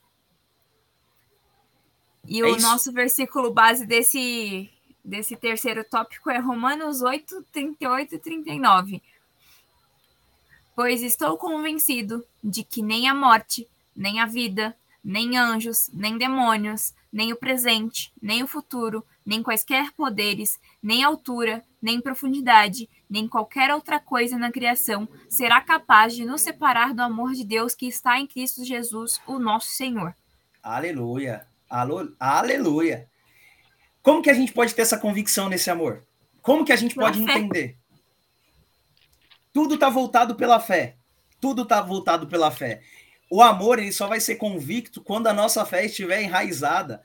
E é o isso. nosso versículo base desse desse terceiro tópico é Romanos 8, 38 e 39. Pois estou convencido de que nem a morte, nem a vida, nem anjos, nem demônios, nem o presente, nem o futuro, nem quaisquer poderes, nem altura, nem profundidade, nem qualquer outra coisa na criação será capaz de nos separar do amor de Deus que está em Cristo Jesus, o nosso Senhor. Aleluia. Alô, aleluia. Como que a gente pode ter essa convicção nesse amor? Como que a gente pode entender? Tudo está voltado pela fé. Tudo está voltado pela fé. O amor ele só vai ser convicto quando a nossa fé estiver enraizada.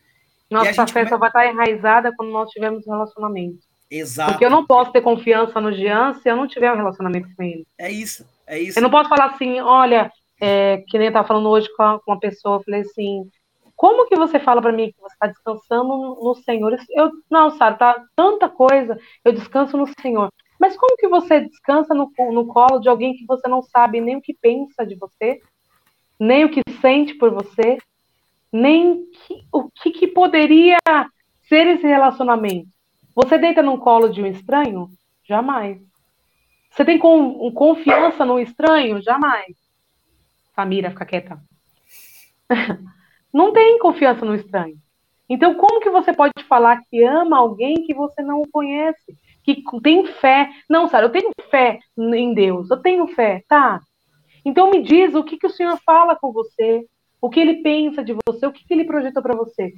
Nossa fé come... só vai estar enraizada quando nós tivermos um relacionamento. Exato. Porque eu não posso ter confiança no Jean se eu não tiver um relacionamento com ele. É isso, é isso. Eu não posso falar assim, olha, é, que nem eu estava falando hoje com, uma pessoa, eu falei assim, como que você fala para mim que você está descansando no Senhor? Eu, não, Sara, tá tanta coisa, eu descanso no Senhor. Mas como que você descansa no, no colo de alguém que você não sabe nem o que pensa de você? Nem o que sente por você, nem que, o que, que poderia ser esse relacionamento. Você deita num colo de um estranho? Jamais. Você tem com, confiança no estranho? Jamais. Samira, fica quieta. Não tem confiança no estranho. Então, como que você pode falar que ama alguém que você não conhece? Que tem fé? Não, Sara, eu tenho fé em Deus. Eu tenho fé, tá? Então me diz o que, que o Senhor fala com você, o que ele pensa de você, o que, que ele projeta para você.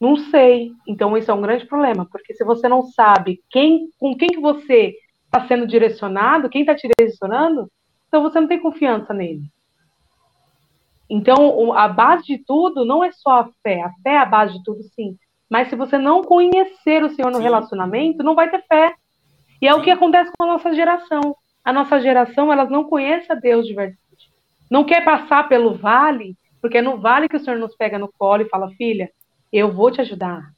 Não sei. Então isso é um grande problema, porque se você não sabe quem, com quem que você está sendo direcionado, quem está te direcionando, então você não tem confiança nele. Então a base de tudo não é só a fé. A fé é a base de tudo, sim. Mas se você não conhecer o Senhor no sim. relacionamento, não vai ter fé. E é sim. o que acontece com a nossa geração a nossa geração elas não conhece a Deus de verdade. Não quer passar pelo vale, porque é no vale que o Senhor nos pega no colo e fala, filha, eu vou te ajudar.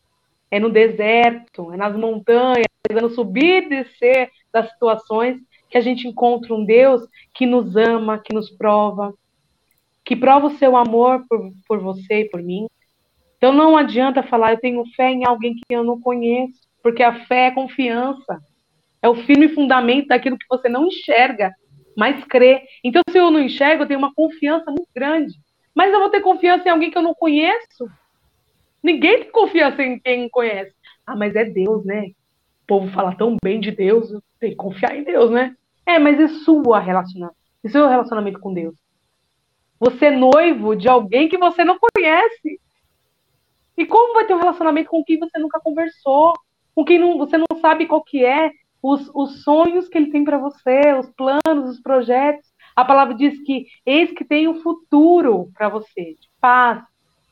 É no deserto, é nas montanhas, é no subir e descer das situações que a gente encontra um Deus que nos ama, que nos prova, que prova o seu amor por, por você e por mim. Então não adianta falar, eu tenho fé em alguém que eu não conheço, porque a fé é confiança. É o firme fundamento daquilo que você não enxerga, mas crê. Então, se eu não enxergo, eu tenho uma confiança muito grande. Mas eu vou ter confiança em alguém que eu não conheço? Ninguém tem confiança em quem conhece. Ah, mas é Deus, né? O povo fala tão bem de Deus, tem que confiar em Deus, né? É, mas é sua relacionamento. É o relacionamento com Deus. Você é noivo de alguém que você não conhece. E como vai ter um relacionamento com quem você nunca conversou? Com quem não, você não sabe qual que é? Os, os sonhos que ele tem para você, os planos, os projetos. A palavra diz que eis que tem um futuro para você, de paz.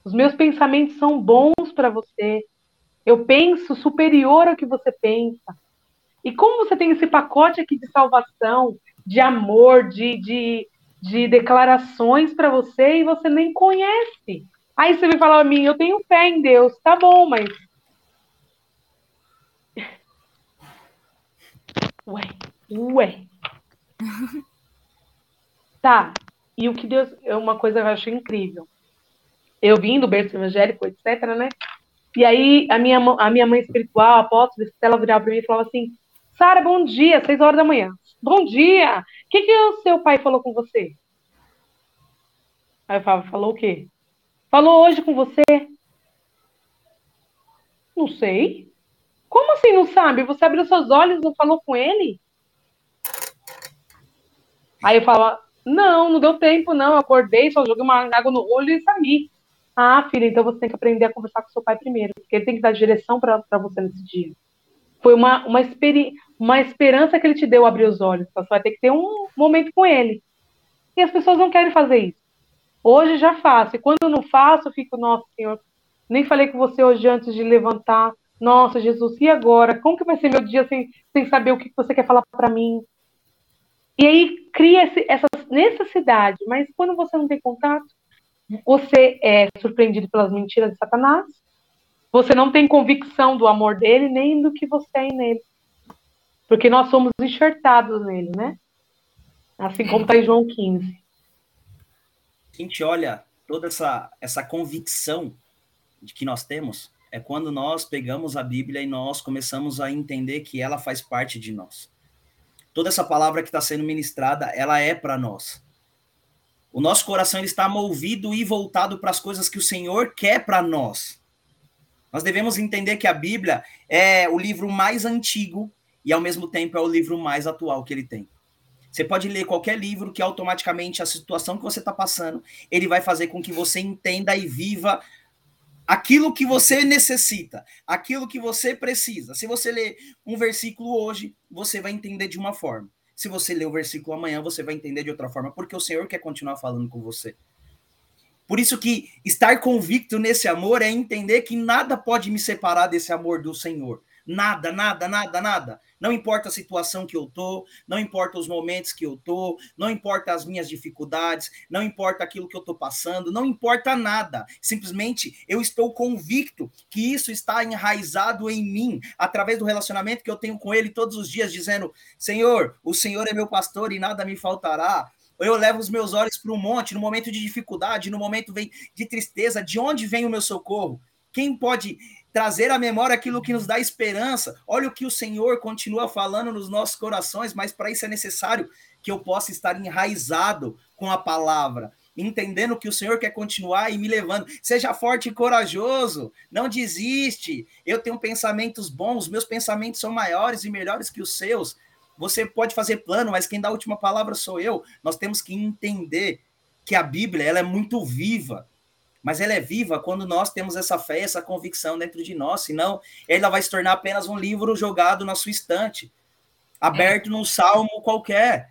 Os meus pensamentos são bons para você. Eu penso superior ao que você pensa. E como você tem esse pacote aqui de salvação, de amor, de, de, de declarações para você e você nem conhece. Aí você vem falar a mim, eu tenho fé em Deus. Tá bom, mas Ué, ué. tá. E o que Deus. É uma coisa que eu acho incrível. Eu vim do berço evangélico, etc, né? E aí a minha, a minha mãe espiritual, a apóstola, ela virava para mim e falava assim: Sara, bom dia, seis horas da manhã. Bom dia! O que, que o seu pai falou com você? Aí eu falava, falou o quê? Falou hoje com você? Não sei. Como assim não sabe? Você abriu seus olhos, não falou com ele? Aí eu falava, não, não deu tempo, não. Eu acordei, só joguei uma água no olho e saí. Ah, filha, então você tem que aprender a conversar com seu pai primeiro, porque ele tem que dar direção para você nesse dia. Foi uma, uma, experi uma esperança que ele te deu abrir os olhos. Então você vai ter que ter um momento com ele. E as pessoas não querem fazer isso. Hoje já faço. E quando eu não faço, eu fico, nossa, senhor, nem falei com você hoje antes de levantar. Nossa, Jesus, e agora? Como que vai ser meu dia sem, sem saber o que você quer falar para mim? E aí cria esse, essa necessidade, mas quando você não tem contato, você é surpreendido pelas mentiras de Satanás, você não tem convicção do amor dele, nem do que você é nele. Porque nós somos enxertados nele, né? Assim como está em João 15. A gente olha toda essa, essa convicção de que nós temos, é quando nós pegamos a Bíblia e nós começamos a entender que ela faz parte de nós. Toda essa palavra que está sendo ministrada, ela é para nós. O nosso coração está movido e voltado para as coisas que o Senhor quer para nós. Nós devemos entender que a Bíblia é o livro mais antigo e, ao mesmo tempo, é o livro mais atual que ele tem. Você pode ler qualquer livro que automaticamente a situação que você está passando, ele vai fazer com que você entenda e viva aquilo que você necessita, aquilo que você precisa. Se você ler um versículo hoje, você vai entender de uma forma. Se você ler o versículo amanhã, você vai entender de outra forma, porque o Senhor quer continuar falando com você. Por isso que estar convicto nesse amor é entender que nada pode me separar desse amor do Senhor. Nada, nada, nada, nada. Não importa a situação que eu tô, não importa os momentos que eu tô, não importa as minhas dificuldades, não importa aquilo que eu tô passando, não importa nada. Simplesmente eu estou convicto que isso está enraizado em mim através do relacionamento que eu tenho com ele todos os dias, dizendo: Senhor, o Senhor é meu pastor e nada me faltará eu levo os meus olhos para o monte no momento de dificuldade, no momento de tristeza, de onde vem o meu socorro? Quem pode trazer à memória aquilo que nos dá esperança. Olha o que o Senhor continua falando nos nossos corações, mas para isso é necessário que eu possa estar enraizado com a palavra, entendendo que o Senhor quer continuar e me levando. Seja forte e corajoso, não desiste. Eu tenho pensamentos bons, meus pensamentos são maiores e melhores que os seus. Você pode fazer plano, mas quem dá a última palavra sou eu. Nós temos que entender que a Bíblia ela é muito viva mas ela é viva quando nós temos essa fé, essa convicção dentro de nós, senão ela vai se tornar apenas um livro jogado na sua estante, aberto é. num salmo qualquer.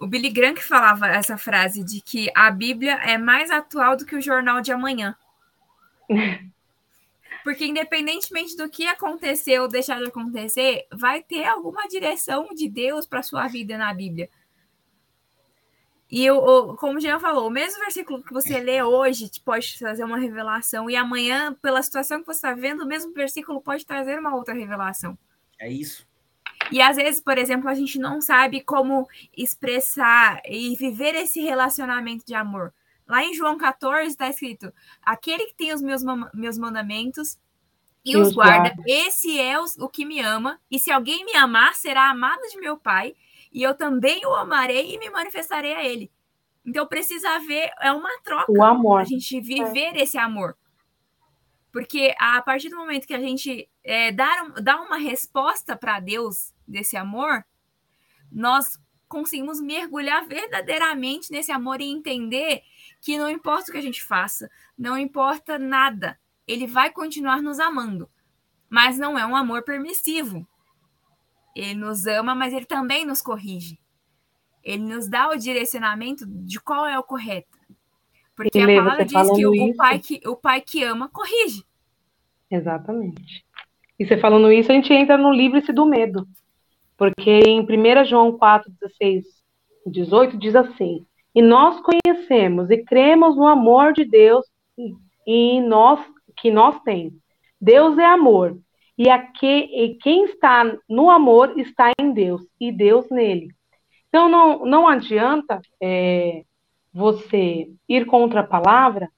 O Billy Graham que falava essa frase de que a Bíblia é mais atual do que o jornal de amanhã. Porque independentemente do que acontecer ou deixar de acontecer, vai ter alguma direção de Deus para sua vida na Bíblia. E o, como o Jean falou, o mesmo versículo que você lê hoje pode trazer uma revelação, e amanhã, pela situação que você está vendo, o mesmo versículo pode trazer uma outra revelação. É isso. E às vezes, por exemplo, a gente não sabe como expressar e viver esse relacionamento de amor. Lá em João 14 está escrito: aquele que tem os meus, meus mandamentos e, os guarda, guarda, esse é o, o que me ama, e se alguém me amar, será amado de meu Pai, e eu também o amarei e me manifestarei a ele. Então precisa haver é uma troca o amor. a gente viver é. esse amor. Porque a partir do momento que a gente é, dá, dá uma resposta para Deus desse amor, nós conseguimos mergulhar verdadeiramente nesse amor e entender que não importa o que a gente faça, não importa nada, ele vai continuar nos amando. Mas não é um amor permissivo, ele nos ama, mas ele também nos corrige. Ele nos dá o direcionamento de qual é o correto. Porque e a palavra diz que o, isso... pai que o pai que ama corrige. Exatamente. E você falando isso, a gente entra no livre-se do medo. Porque em 1 João 4, 16 18 diz assim: E nós conhecemos e cremos no amor de Deus e nós que nós temos. Deus é amor, e, aqui, e quem está no amor está em Deus e Deus nele. Então não, não adianta é, você ir contra a palavra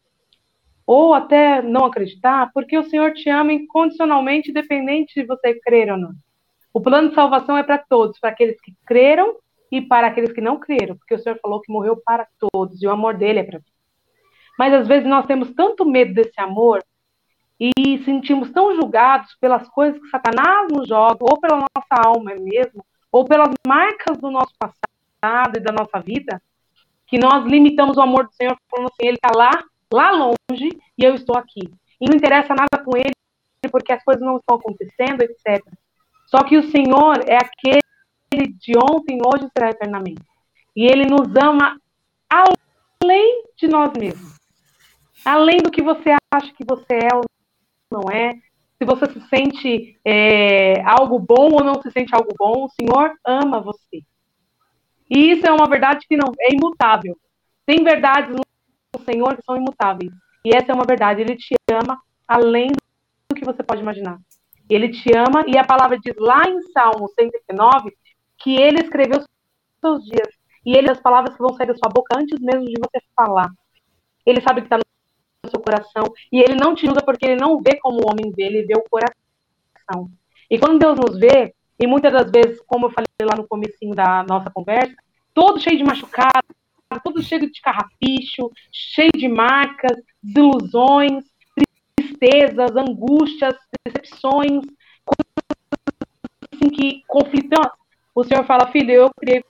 ou até não acreditar, porque o Senhor te ama incondicionalmente, independente de você crer ou não. O plano de salvação é para todos, para aqueles que creram e para aqueles que não creram, porque o Senhor falou que morreu para todos e o amor dele é para todos. Mas às vezes nós temos tanto medo desse amor e sentimos tão julgados pelas coisas que Satanás nos joga, ou pela nossa alma mesmo, ou pelas marcas do nosso passado e da nossa vida, que nós limitamos o amor do Senhor falando assim, ele está lá, lá longe, e eu estou aqui. E não interessa nada com ele, porque as coisas não estão acontecendo, etc. Só que o Senhor é aquele de ontem, hoje será eternamente. E ele nos ama além de nós mesmos. Além do que você acha que você é ou não é, se você se sente é, algo bom ou não se sente algo bom, o Senhor ama você. E isso é uma verdade que não é imutável. Tem verdades no Senhor que são imutáveis. E essa é uma verdade. Ele te ama além do que você pode imaginar. Ele te ama, e a palavra diz lá em Salmo 109 que ele escreveu seus dias. E ele, as palavras que vão sair da sua boca antes mesmo de você falar. Ele sabe que está no seu coração. E ele não te usa porque ele não vê como o homem vê, ele vê o coração. E quando Deus nos vê, e muitas das vezes, como eu falei lá no comecinho da nossa conversa, todo cheio de machucado, todo cheio de carrapicho, cheio de marcas, desilusões, tristezas, angústias, decepções, coisas assim que conflitam. O Senhor fala, filho, eu criei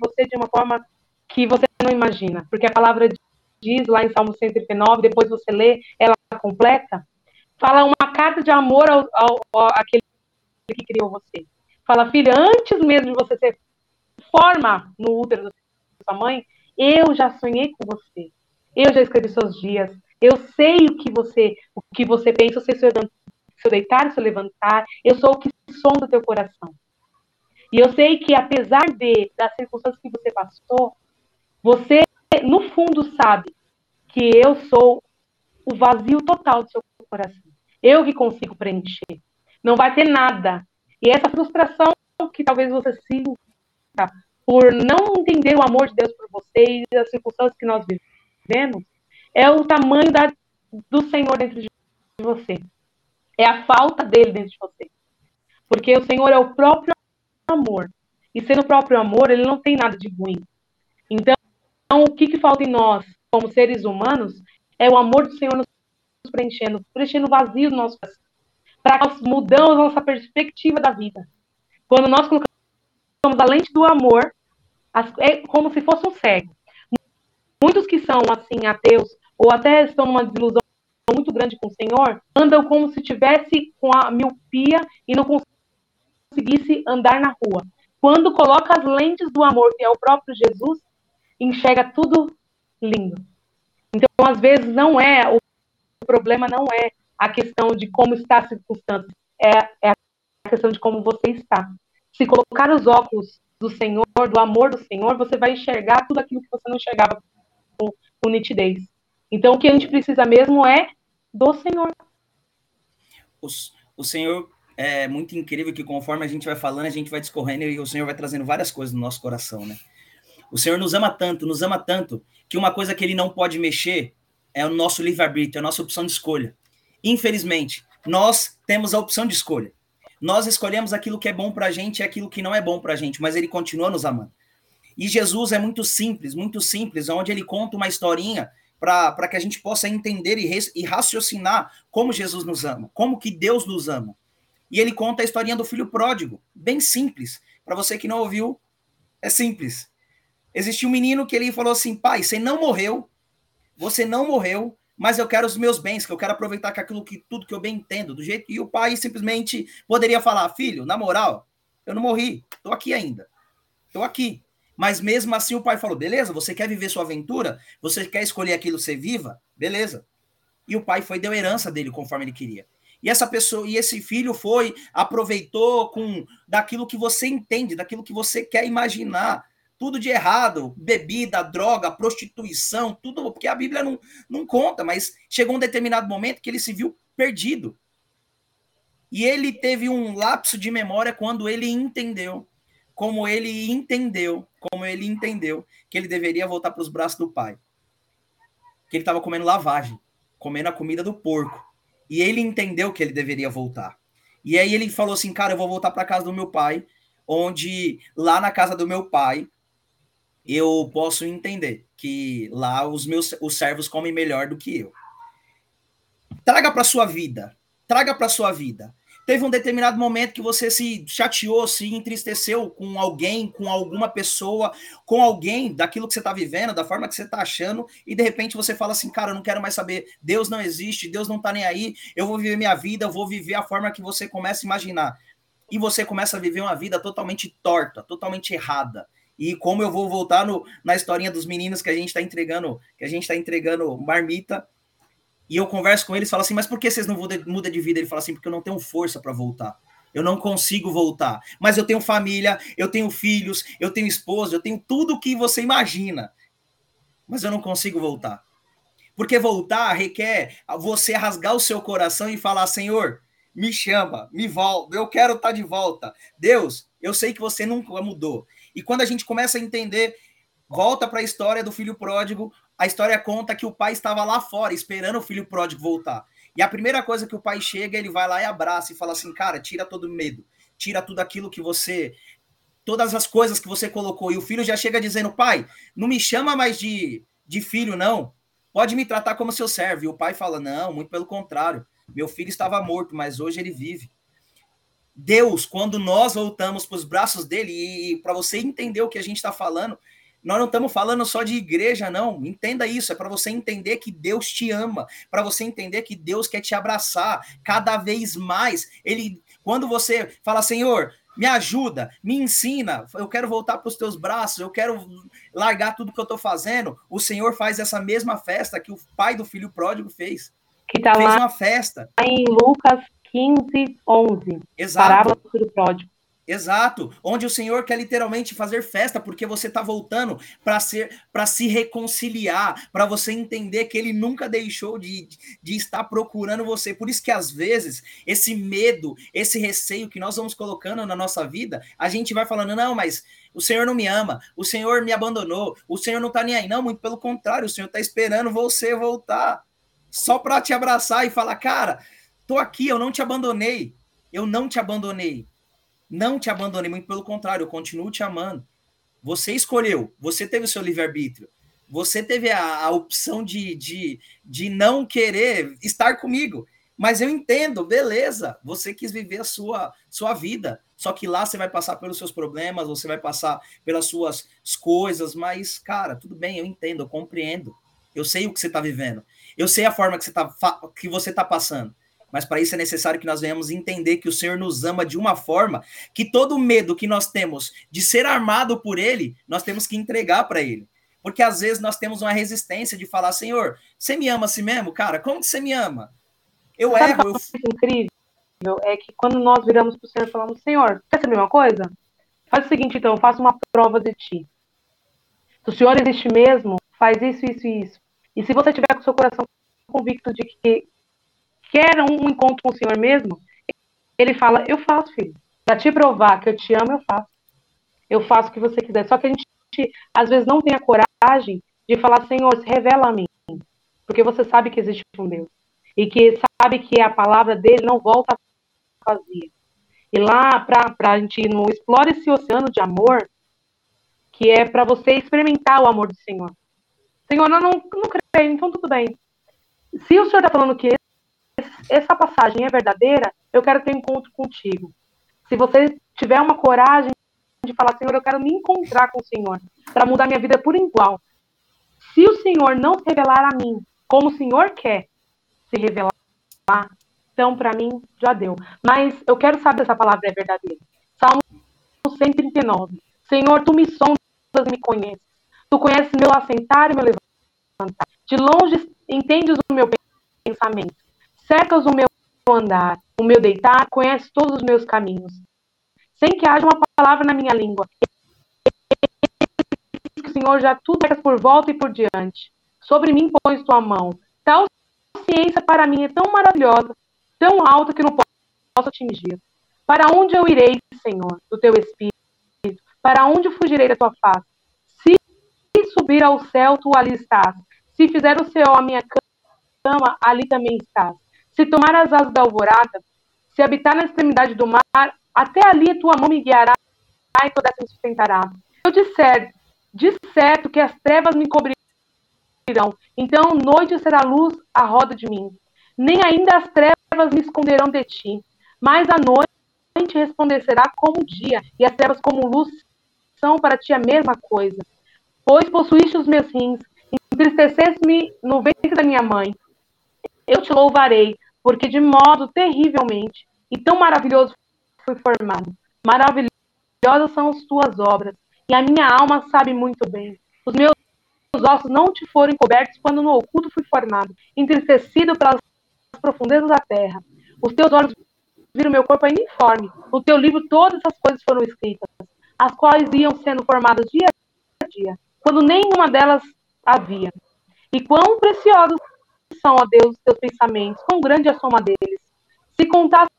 você de uma forma que você não imagina, porque a palavra diz lá em Salmo 139, depois você lê ela completa, fala uma carta de amor ao, ao, ao àquele que criou você. Fala, filha, antes mesmo de você ser forma no útero da sua mãe, eu já sonhei com você. Eu já escrevi seus dias. Eu sei o que você, o que você pensa, eu sei se eu, se eu deitar, se eu levantar. Eu sou o que som do teu coração. E eu sei que apesar de das circunstâncias que você passou, você no fundo sabe que eu sou o vazio total do seu coração. Eu que consigo preencher. Não vai ter nada. E essa frustração que talvez você sinta por não entender o amor de Deus por você e as circunstâncias que nós vivemos, é o tamanho da, do Senhor dentro de você. É a falta dele dentro de você. Porque o Senhor é o próprio amor. E sendo o próprio amor, ele não tem nada de ruim. Então, o que, que falta em nós, como seres humanos, é o amor do Senhor nos preenchendo, preenchendo o vazio do nosso coração. Para nós mudamos a nossa perspectiva da vida. Quando nós colocamos a lente do amor, é como se fosse um cego. Muitos que são, assim, ateus, ou até estão numa desilusão muito grande com o Senhor, andam como se tivesse com a miopia e não conseguisse andar na rua. Quando coloca as lentes do amor, que é o próprio Jesus, enxerga tudo lindo. Então, às vezes, não é, o problema não é a questão de como está a circunstância, é, é a questão de como você está. Se colocar os óculos do Senhor, do amor do Senhor, você vai enxergar tudo aquilo que você não enxergava com, com nitidez. Então, o que a gente precisa mesmo é do Senhor. O, o Senhor é muito incrível que conforme a gente vai falando, a gente vai discorrendo e o Senhor vai trazendo várias coisas no nosso coração, né? O Senhor nos ama tanto, nos ama tanto, que uma coisa que ele não pode mexer é o nosso livre-arbítrio, é a nossa opção de escolha. Infelizmente, nós temos a opção de escolha. Nós escolhemos aquilo que é bom para gente e aquilo que não é bom para gente, mas ele continua nos amando. E Jesus é muito simples, muito simples, onde ele conta uma historinha para que a gente possa entender e, e raciocinar como Jesus nos ama, como que Deus nos ama. E ele conta a historinha do filho pródigo, bem simples. Para você que não ouviu, é simples. Existia um menino que ele falou assim: pai, você não morreu, você não morreu, mas eu quero os meus bens, que eu quero aproveitar com aquilo que tudo que eu bem entendo, do jeito. E o pai simplesmente poderia falar: filho, na moral, eu não morri, estou aqui ainda, estou aqui. Mas mesmo assim o pai falou: beleza, você quer viver sua aventura? Você quer escolher aquilo ser viva? Beleza. E o pai foi deu herança dele conforme ele queria. E essa pessoa, e esse filho foi, aproveitou com daquilo que você entende, daquilo que você quer imaginar tudo de errado, bebida, droga, prostituição, tudo, porque a Bíblia não, não conta, mas chegou um determinado momento que ele se viu perdido. E ele teve um lapso de memória quando ele entendeu, como ele entendeu, como ele entendeu que ele deveria voltar para os braços do pai. Que ele estava comendo lavagem, comendo a comida do porco. E ele entendeu que ele deveria voltar. E aí ele falou assim: "Cara, eu vou voltar para casa do meu pai, onde lá na casa do meu pai eu posso entender que lá os meus os servos comem melhor do que eu. Traga para sua vida, traga para sua vida. Teve um determinado momento que você se chateou, se entristeceu com alguém, com alguma pessoa, com alguém daquilo que você está vivendo, da forma que você está achando, e de repente você fala assim, cara, eu não quero mais saber, Deus não existe, Deus não está nem aí, eu vou viver minha vida, eu vou viver a forma que você começa a imaginar. E você começa a viver uma vida totalmente torta, totalmente errada e como eu vou voltar no, na historinha dos meninos que a gente está entregando, que a gente está entregando marmita, e eu converso com eles, falo assim, mas por que vocês não mudam de vida? Ele fala assim, porque eu não tenho força para voltar. Eu não consigo voltar. Mas eu tenho família, eu tenho filhos, eu tenho esposa, eu tenho tudo que você imagina. Mas eu não consigo voltar. Porque voltar requer você rasgar o seu coração e falar: Senhor, me chama, me volta, eu quero estar tá de volta. Deus, eu sei que você nunca mudou. E quando a gente começa a entender, volta para a história do filho pródigo, a história conta que o pai estava lá fora esperando o filho pródigo voltar. E a primeira coisa que o pai chega, ele vai lá e abraça e fala assim: "Cara, tira todo medo, tira tudo aquilo que você todas as coisas que você colocou". E o filho já chega dizendo: "Pai, não me chama mais de de filho não. Pode me tratar como seu servo". E o pai fala: "Não, muito pelo contrário. Meu filho estava morto, mas hoje ele vive". Deus, quando nós voltamos para os braços dele, e, e para você entender o que a gente está falando, nós não estamos falando só de igreja, não. Entenda isso, é para você entender que Deus te ama, para você entender que Deus quer te abraçar cada vez mais. Ele, quando você fala, Senhor, me ajuda, me ensina, eu quero voltar para os teus braços, eu quero largar tudo que eu estou fazendo. O Senhor faz essa mesma festa que o pai do filho pródigo fez. Que tá fez lá uma festa. em Lucas 15, 11. Exato. Parábola do filho pródigo. Exato, onde o Senhor quer literalmente fazer festa, porque você está voltando para ser, para se reconciliar, para você entender que Ele nunca deixou de, de estar procurando você. Por isso que às vezes esse medo, esse receio que nós vamos colocando na nossa vida, a gente vai falando não, mas o Senhor não me ama, o Senhor me abandonou, o Senhor não está nem aí, não. Muito pelo contrário, o Senhor está esperando você voltar, só para te abraçar e falar, cara, tô aqui, eu não te abandonei, eu não te abandonei. Não te abandonei, muito pelo contrário, eu continuo te amando. Você escolheu, você teve o seu livre-arbítrio, você teve a, a opção de, de, de não querer estar comigo. Mas eu entendo, beleza, você quis viver a sua, sua vida. Só que lá você vai passar pelos seus problemas, você vai passar pelas suas coisas, mas, cara, tudo bem, eu entendo, eu compreendo. Eu sei o que você está vivendo. Eu sei a forma que você está que você tá passando mas para isso é necessário que nós venhamos entender que o Senhor nos ama de uma forma que todo medo que nós temos de ser armado por Ele, nós temos que entregar para Ele. Porque às vezes nós temos uma resistência de falar, Senhor, você me ama assim mesmo? Cara, como que você me ama? Eu Sabe erro, eu... É incrível é que quando nós viramos para o Senhor e falamos, Senhor, quer saber uma coisa? Faz o seguinte, então, eu faço uma prova de ti. Se o Senhor existe mesmo, faz isso, isso e isso. E se você tiver com o seu coração convicto de que quer um encontro com o Senhor mesmo, ele fala: Eu faço, filho. Para te provar que eu te amo, eu faço. Eu faço o que você quiser. Só que a gente, às vezes, não tem a coragem de falar: Senhor, se revela a mim. Porque você sabe que existe um Deus. E que sabe que a palavra dele não volta vazia. E lá, para a gente não explore esse oceano de amor, que é para você experimentar o amor do Senhor. Senhor, eu não, não creio, então tudo bem. Se o Senhor está falando que essa passagem é verdadeira, eu quero ter um encontro contigo. Se você tiver uma coragem de falar, Senhor, eu quero me encontrar com o Senhor, para mudar minha vida por igual. Se o Senhor não se revelar a mim como o Senhor quer se revelar, então para mim já deu. Mas eu quero saber se essa palavra é verdadeira. Salmo 139. Senhor, tu me sondas e me conheces. Tu conheces meu assentar e meu levantar. De longe entendes o meu pensamento cercas o meu andar, o meu deitar, conhece todos os meus caminhos. Sem que haja uma palavra na minha língua. Que o Senhor já tudo é por volta e por diante. Sobre mim pões tua mão. Tal ciência para mim é tão maravilhosa, tão alta que não posso atingir. Para onde eu irei, Senhor, do teu espírito? Para onde fugirei da tua face? Se subir ao céu, tu ali estás. Se fizer o céu a minha cama, ali também estás. Se tomar as asas da alvorada, se habitar na extremidade do mar, até ali tua mão me guiará e toda me sustentará. Eu disser, de certo que as trevas me cobrirão, então noite será luz à roda de mim. Nem ainda as trevas me esconderão de ti, mas a noite resplandecerá como dia, e as trevas como luz são para ti a mesma coisa. Pois possuíste os meus rins, entristeceste-me no ventre da minha mãe. Eu te louvarei, porque de modo terrivelmente e tão maravilhoso fui formado. Maravilhosas são as tuas obras, e a minha alma sabe muito bem. Os meus ossos não te foram cobertos quando no oculto fui formado, entristecido pelas profundezas da terra. Os teus olhos viram meu corpo ainda informe. No teu livro todas as coisas foram escritas, as quais iam sendo formadas dia a dia, quando nenhuma delas havia. E quão preciosos são, ó Deus, os teus pensamentos, quão grande é a soma deles. Se contasse,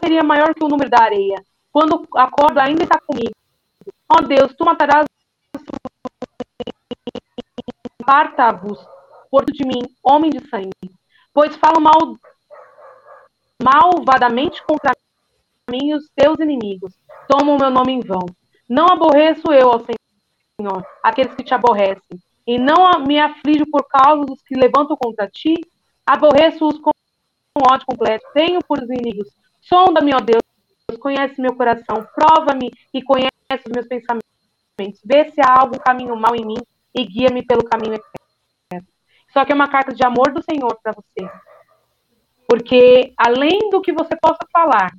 seria maior que o número da areia. Quando a corda ainda está comigo. Ó Deus, tu matarás Aparta-vos, por de mim, homem de sangue, pois falo mal, malvadamente contra mim os teus inimigos. Tomam o meu nome em vão. Não aborreço eu, ó Senhor, aqueles que te aborrecem, e não me aflijo por causa dos que levantam contra ti. Aborreço-os com ódio completo. Tenho por inimigos. Sonda-me, ó Deus, conhece meu coração. Prova-me e conhece os meus pensamentos. Vê se há algum caminho mal em mim e guia-me pelo caminho eterno. Só que é uma carta de amor do Senhor para você. Porque além do que você possa falar,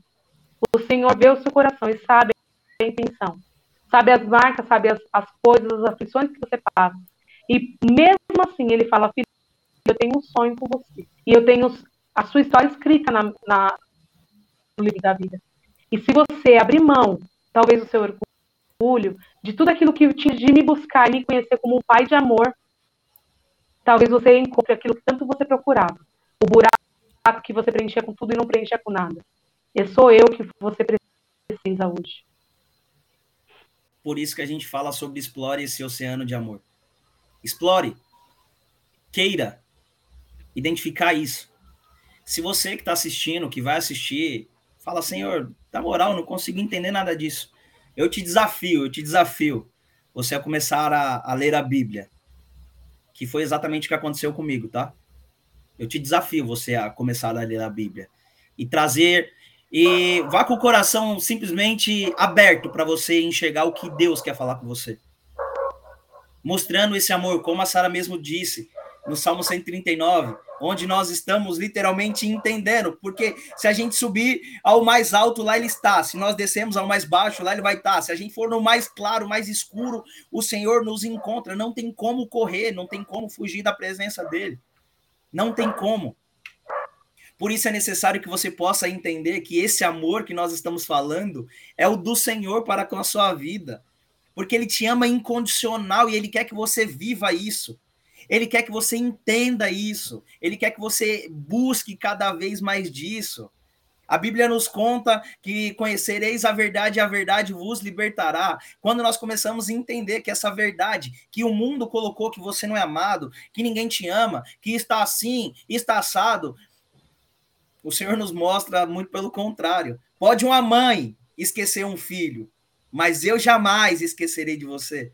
o Senhor vê o seu coração e sabe a intenção. Sabe as marcas, sabe as, as coisas, as aflições que você passa. E mesmo assim, ele fala, filho, eu tenho um sonho com você. E eu tenho a sua história escrita na, na, no livro da vida. E se você abrir mão, talvez o seu orgulho, de tudo aquilo que tinha de me buscar e me conhecer como um pai de amor, talvez você encontre aquilo que tanto você procurava. O buraco que você preenchia com tudo e não preenchia com nada. E sou eu que você precisa hoje. Por isso que a gente fala sobre explore esse oceano de amor. Explore. Queira identificar isso. Se você que está assistindo, que vai assistir, fala, Senhor, na moral, não consigo entender nada disso. Eu te desafio, eu te desafio você a começar a, a ler a Bíblia. Que foi exatamente o que aconteceu comigo, tá? Eu te desafio você a começar a ler a Bíblia. E trazer. E vá com o coração simplesmente aberto para você enxergar o que Deus quer falar com você. Mostrando esse amor, como a Sara mesmo disse no Salmo 139 onde nós estamos literalmente entendendo, porque se a gente subir ao mais alto, lá ele está, se nós descemos ao mais baixo, lá ele vai estar, se a gente for no mais claro, mais escuro, o Senhor nos encontra, não tem como correr, não tem como fugir da presença dele, não tem como. Por isso é necessário que você possa entender que esse amor que nós estamos falando é o do Senhor para com a sua vida. Porque ele te ama incondicional e ele quer que você viva isso. Ele quer que você entenda isso. Ele quer que você busque cada vez mais disso. A Bíblia nos conta que conhecereis a verdade e a verdade vos libertará. Quando nós começamos a entender que essa verdade, que o mundo colocou que você não é amado, que ninguém te ama, que está assim, está assado, o Senhor nos mostra muito pelo contrário. Pode uma mãe esquecer um filho, mas eu jamais esquecerei de você.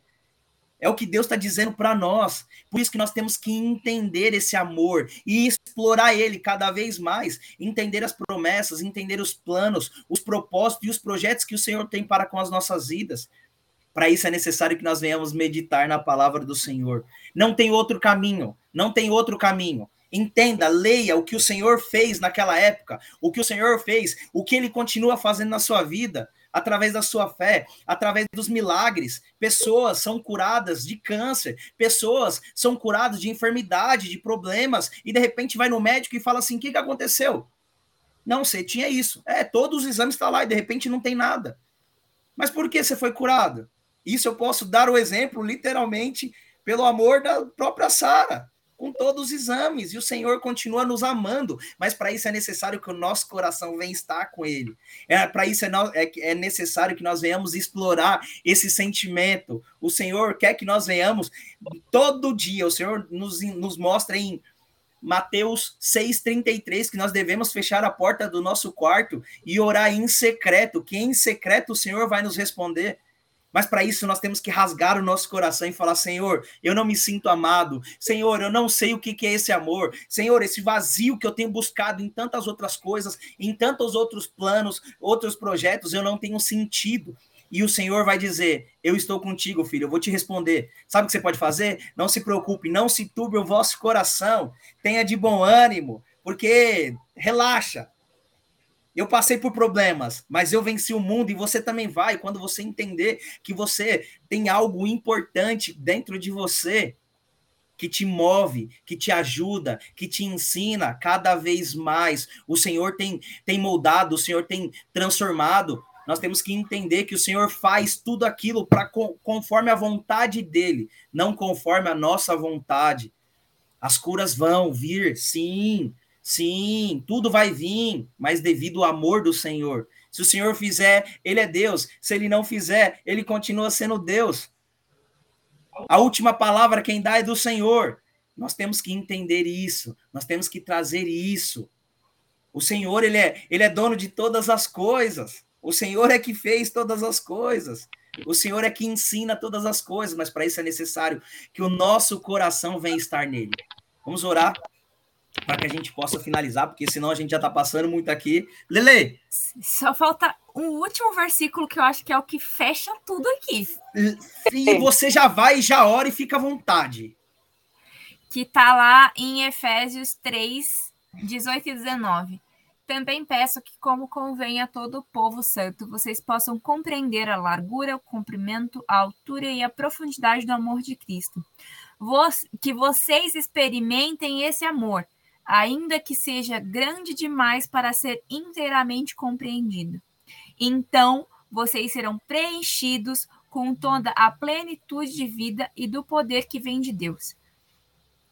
É o que Deus está dizendo para nós. Por isso que nós temos que entender esse amor e explorar ele cada vez mais, entender as promessas, entender os planos, os propósitos e os projetos que o Senhor tem para com as nossas vidas. Para isso é necessário que nós venhamos meditar na palavra do Senhor. Não tem outro caminho, não tem outro caminho. Entenda, leia o que o Senhor fez naquela época, o que o Senhor fez, o que ele continua fazendo na sua vida através da sua fé, através dos milagres. Pessoas são curadas de câncer, pessoas são curadas de enfermidade, de problemas, e de repente vai no médico e fala assim: o que, que aconteceu? Não, você tinha isso. É, todos os exames estão tá lá e de repente não tem nada. Mas por que você foi curado? Isso eu posso dar o exemplo, literalmente, pelo amor da própria Sara com todos os exames, e o Senhor continua nos amando, mas para isso é necessário que o nosso coração venha estar com Ele. É, para isso é, é, é, necessário que nós venhamos explorar esse sentimento. O Senhor quer que nós venhamos todo dia, o Senhor nos, nos mostra em Mateus 6,33, que nós devemos fechar a porta do nosso quarto e orar em secreto, que em secreto o Senhor vai nos responder. Mas para isso nós temos que rasgar o nosso coração e falar: Senhor, eu não me sinto amado. Senhor, eu não sei o que é esse amor. Senhor, esse vazio que eu tenho buscado em tantas outras coisas, em tantos outros planos, outros projetos, eu não tenho sentido. E o Senhor vai dizer: Eu estou contigo, filho, eu vou te responder. Sabe o que você pode fazer? Não se preocupe, não se turbe o vosso coração. Tenha de bom ânimo, porque relaxa, eu passei por problemas, mas eu venci o mundo e você também vai. Quando você entender que você tem algo importante dentro de você, que te move, que te ajuda, que te ensina cada vez mais. O Senhor tem, tem moldado, o Senhor tem transformado. Nós temos que entender que o Senhor faz tudo aquilo para conforme a vontade dele, não conforme a nossa vontade. As curas vão vir, sim, Sim, tudo vai vir, mas devido ao amor do Senhor. Se o Senhor fizer, ele é Deus. Se ele não fizer, ele continua sendo Deus. A última palavra quem dá é do Senhor. Nós temos que entender isso, nós temos que trazer isso. O Senhor, ele é, ele é dono de todas as coisas. O Senhor é que fez todas as coisas. O Senhor é que ensina todas as coisas, mas para isso é necessário que o nosso coração venha estar nele. Vamos orar para que a gente possa finalizar, porque senão a gente já está passando muito aqui. Lele! Só falta um último versículo que eu acho que é o que fecha tudo aqui. E você já vai, já ora e fica à vontade. Que está lá em Efésios 3, 18 e 19. Também peço que, como convém a todo o povo santo, vocês possam compreender a largura, o comprimento, a altura e a profundidade do amor de Cristo. Que vocês experimentem esse amor, ainda que seja grande demais para ser inteiramente compreendido. Então, vocês serão preenchidos com toda a plenitude de vida e do poder que vem de Deus.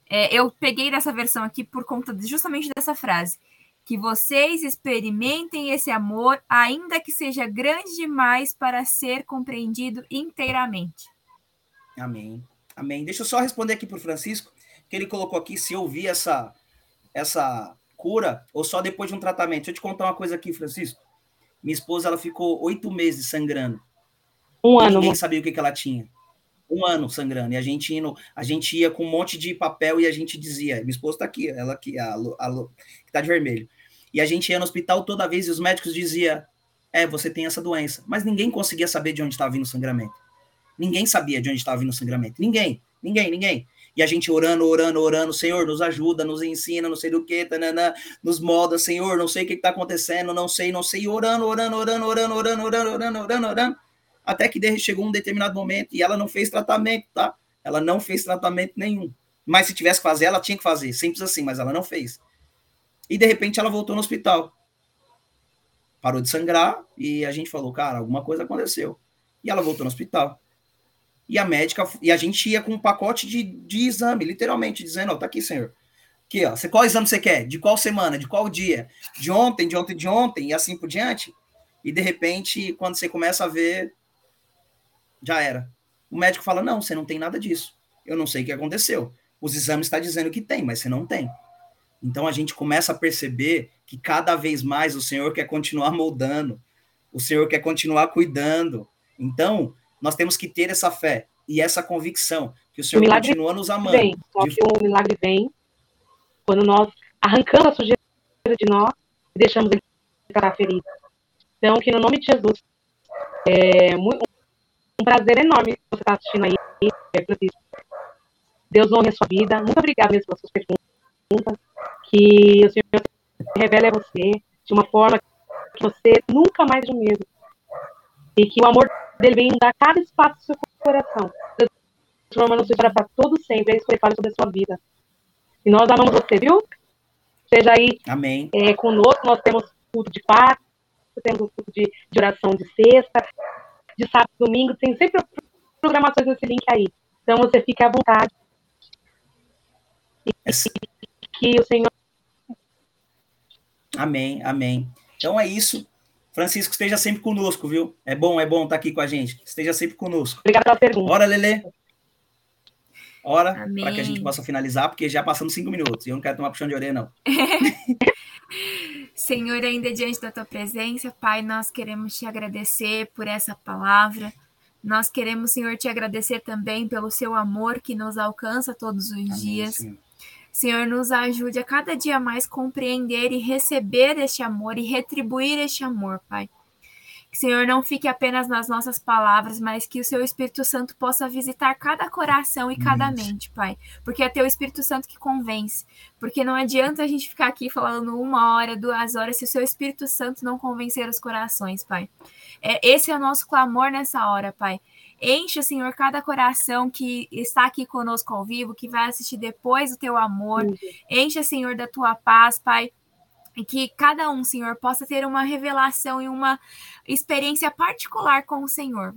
É, eu peguei dessa versão aqui por conta justamente dessa frase que vocês experimentem esse amor, ainda que seja grande demais para ser compreendido inteiramente. Amém. Amém. Deixa eu só responder aqui para o Francisco, que ele colocou aqui se eu vi essa, essa cura ou só depois de um tratamento. Deixa eu te contar uma coisa aqui, Francisco. Minha esposa ela ficou oito meses sangrando. Um ano. Ninguém sabia o que, que ela tinha. Um ano sangrando. E a gente, indo, a gente ia com um monte de papel e a gente dizia: minha esposa está aqui, ela aqui, a, a, que está de vermelho. E a gente ia no hospital toda vez e os médicos diziam: É, você tem essa doença. Mas ninguém conseguia saber de onde estava vindo o sangramento. Ninguém sabia de onde estava vindo o sangramento. Ninguém, ninguém, ninguém. E a gente orando, orando, orando, Senhor, nos ajuda, nos ensina, não sei do que, nos molda, Senhor, não sei o que está acontecendo, não sei, não sei, orando, orando, orando, orando, orando, orando, orando, orando, orando, até que chegou um determinado momento e ela não fez tratamento, tá? Ela não fez tratamento nenhum. Mas se tivesse que fazer, ela tinha que fazer, simples assim, mas ela não fez. E de repente ela voltou no hospital. Parou de sangrar e a gente falou, cara, alguma coisa aconteceu. E ela voltou no hospital. E a médica, e a gente ia com um pacote de, de exame, literalmente, dizendo, ó, tá aqui, senhor. Aqui, ó, você, qual exame você quer? De qual semana? De qual dia? De ontem, de ontem, de ontem, e assim por diante. E de repente, quando você começa a ver, já era. O médico fala: não, você não tem nada disso. Eu não sei o que aconteceu. Os exames estão tá dizendo que tem, mas você não tem. Então a gente começa a perceber que cada vez mais o Senhor quer continuar moldando, o Senhor quer continuar cuidando. Então, nós temos que ter essa fé e essa convicção que o Senhor o continua nos amando. Vem, só que o milagre vem quando nós arrancamos a sujeira de nós e deixamos ele ficar ferido. Então, que no nome de Jesus, é um prazer enorme você estar assistindo aí, Francisco. Deus honre a sua vida. Muito obrigada mesmo pelas suas perguntas que o Senhor se revele a você de uma forma que você nunca mais é o mesmo. E que o amor dele vem dar cada espaço do seu coração, transformando sua história para todo sempre. É isso que ele fala sobre a sua vida. E nós amamos você, viu? Seja aí Amém. É, conosco, nós temos culto de quarta, temos culto de, de oração de sexta, de sábado domingo, tem sempre programações nesse link aí. Então você fique à vontade. E, que o Senhor Amém, amém. Então é isso. Francisco, esteja sempre conosco, viu? É bom, é bom estar aqui com a gente. Esteja sempre conosco. Obrigada pela pergunta. Ora, Lele. Ora, para que a gente possa finalizar, porque já passamos cinco minutos e eu não quero tomar puxão de orelha, não. Senhor, ainda diante da tua presença, Pai, nós queremos te agradecer por essa palavra. Nós queremos, Senhor, te agradecer também pelo seu amor que nos alcança todos os Amém, dias. Senhor. Senhor, nos ajude a cada dia mais compreender e receber este amor e retribuir este amor, Pai. Que, Senhor, não fique apenas nas nossas palavras, mas que o seu Espírito Santo possa visitar cada coração e cada mente, Pai. Porque é teu Espírito Santo que convence. Porque não adianta a gente ficar aqui falando uma hora, duas horas, se o seu Espírito Santo não convencer os corações, Pai. É, esse é o nosso clamor nessa hora, Pai. Enche, Senhor, cada coração que está aqui conosco ao vivo, que vai assistir depois o teu amor. Enche, Senhor, da tua paz, Pai. E que cada um, Senhor, possa ter uma revelação e uma experiência particular com o Senhor.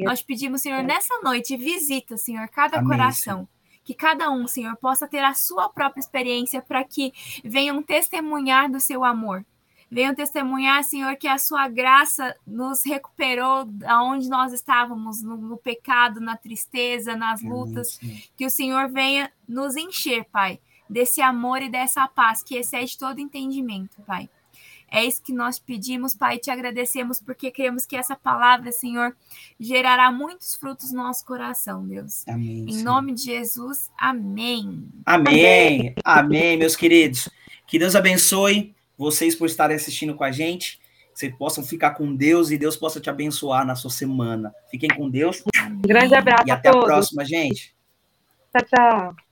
Nós pedimos, Senhor, nessa noite, visita, Senhor, cada Amém, coração. Senhor que cada um, Senhor, possa ter a sua própria experiência para que venham testemunhar do seu amor, venham testemunhar, Senhor, que a sua graça nos recuperou aonde nós estávamos, no, no pecado, na tristeza, nas lutas. Que o Senhor venha nos encher, Pai, desse amor e dessa paz que excede todo entendimento, Pai. É isso que nós pedimos, Pai, e te agradecemos porque cremos que essa palavra, Senhor, gerará muitos frutos no nosso coração, Deus. Amém. Em nome de Jesus, amém. Amém. Amém, meus queridos. Que Deus abençoe vocês por estarem assistindo com a gente. Que vocês possam ficar com Deus e Deus possa te abençoar na sua semana. Fiquem com Deus. Grande abraço e até a, a próxima, gente. Tchau, tchau.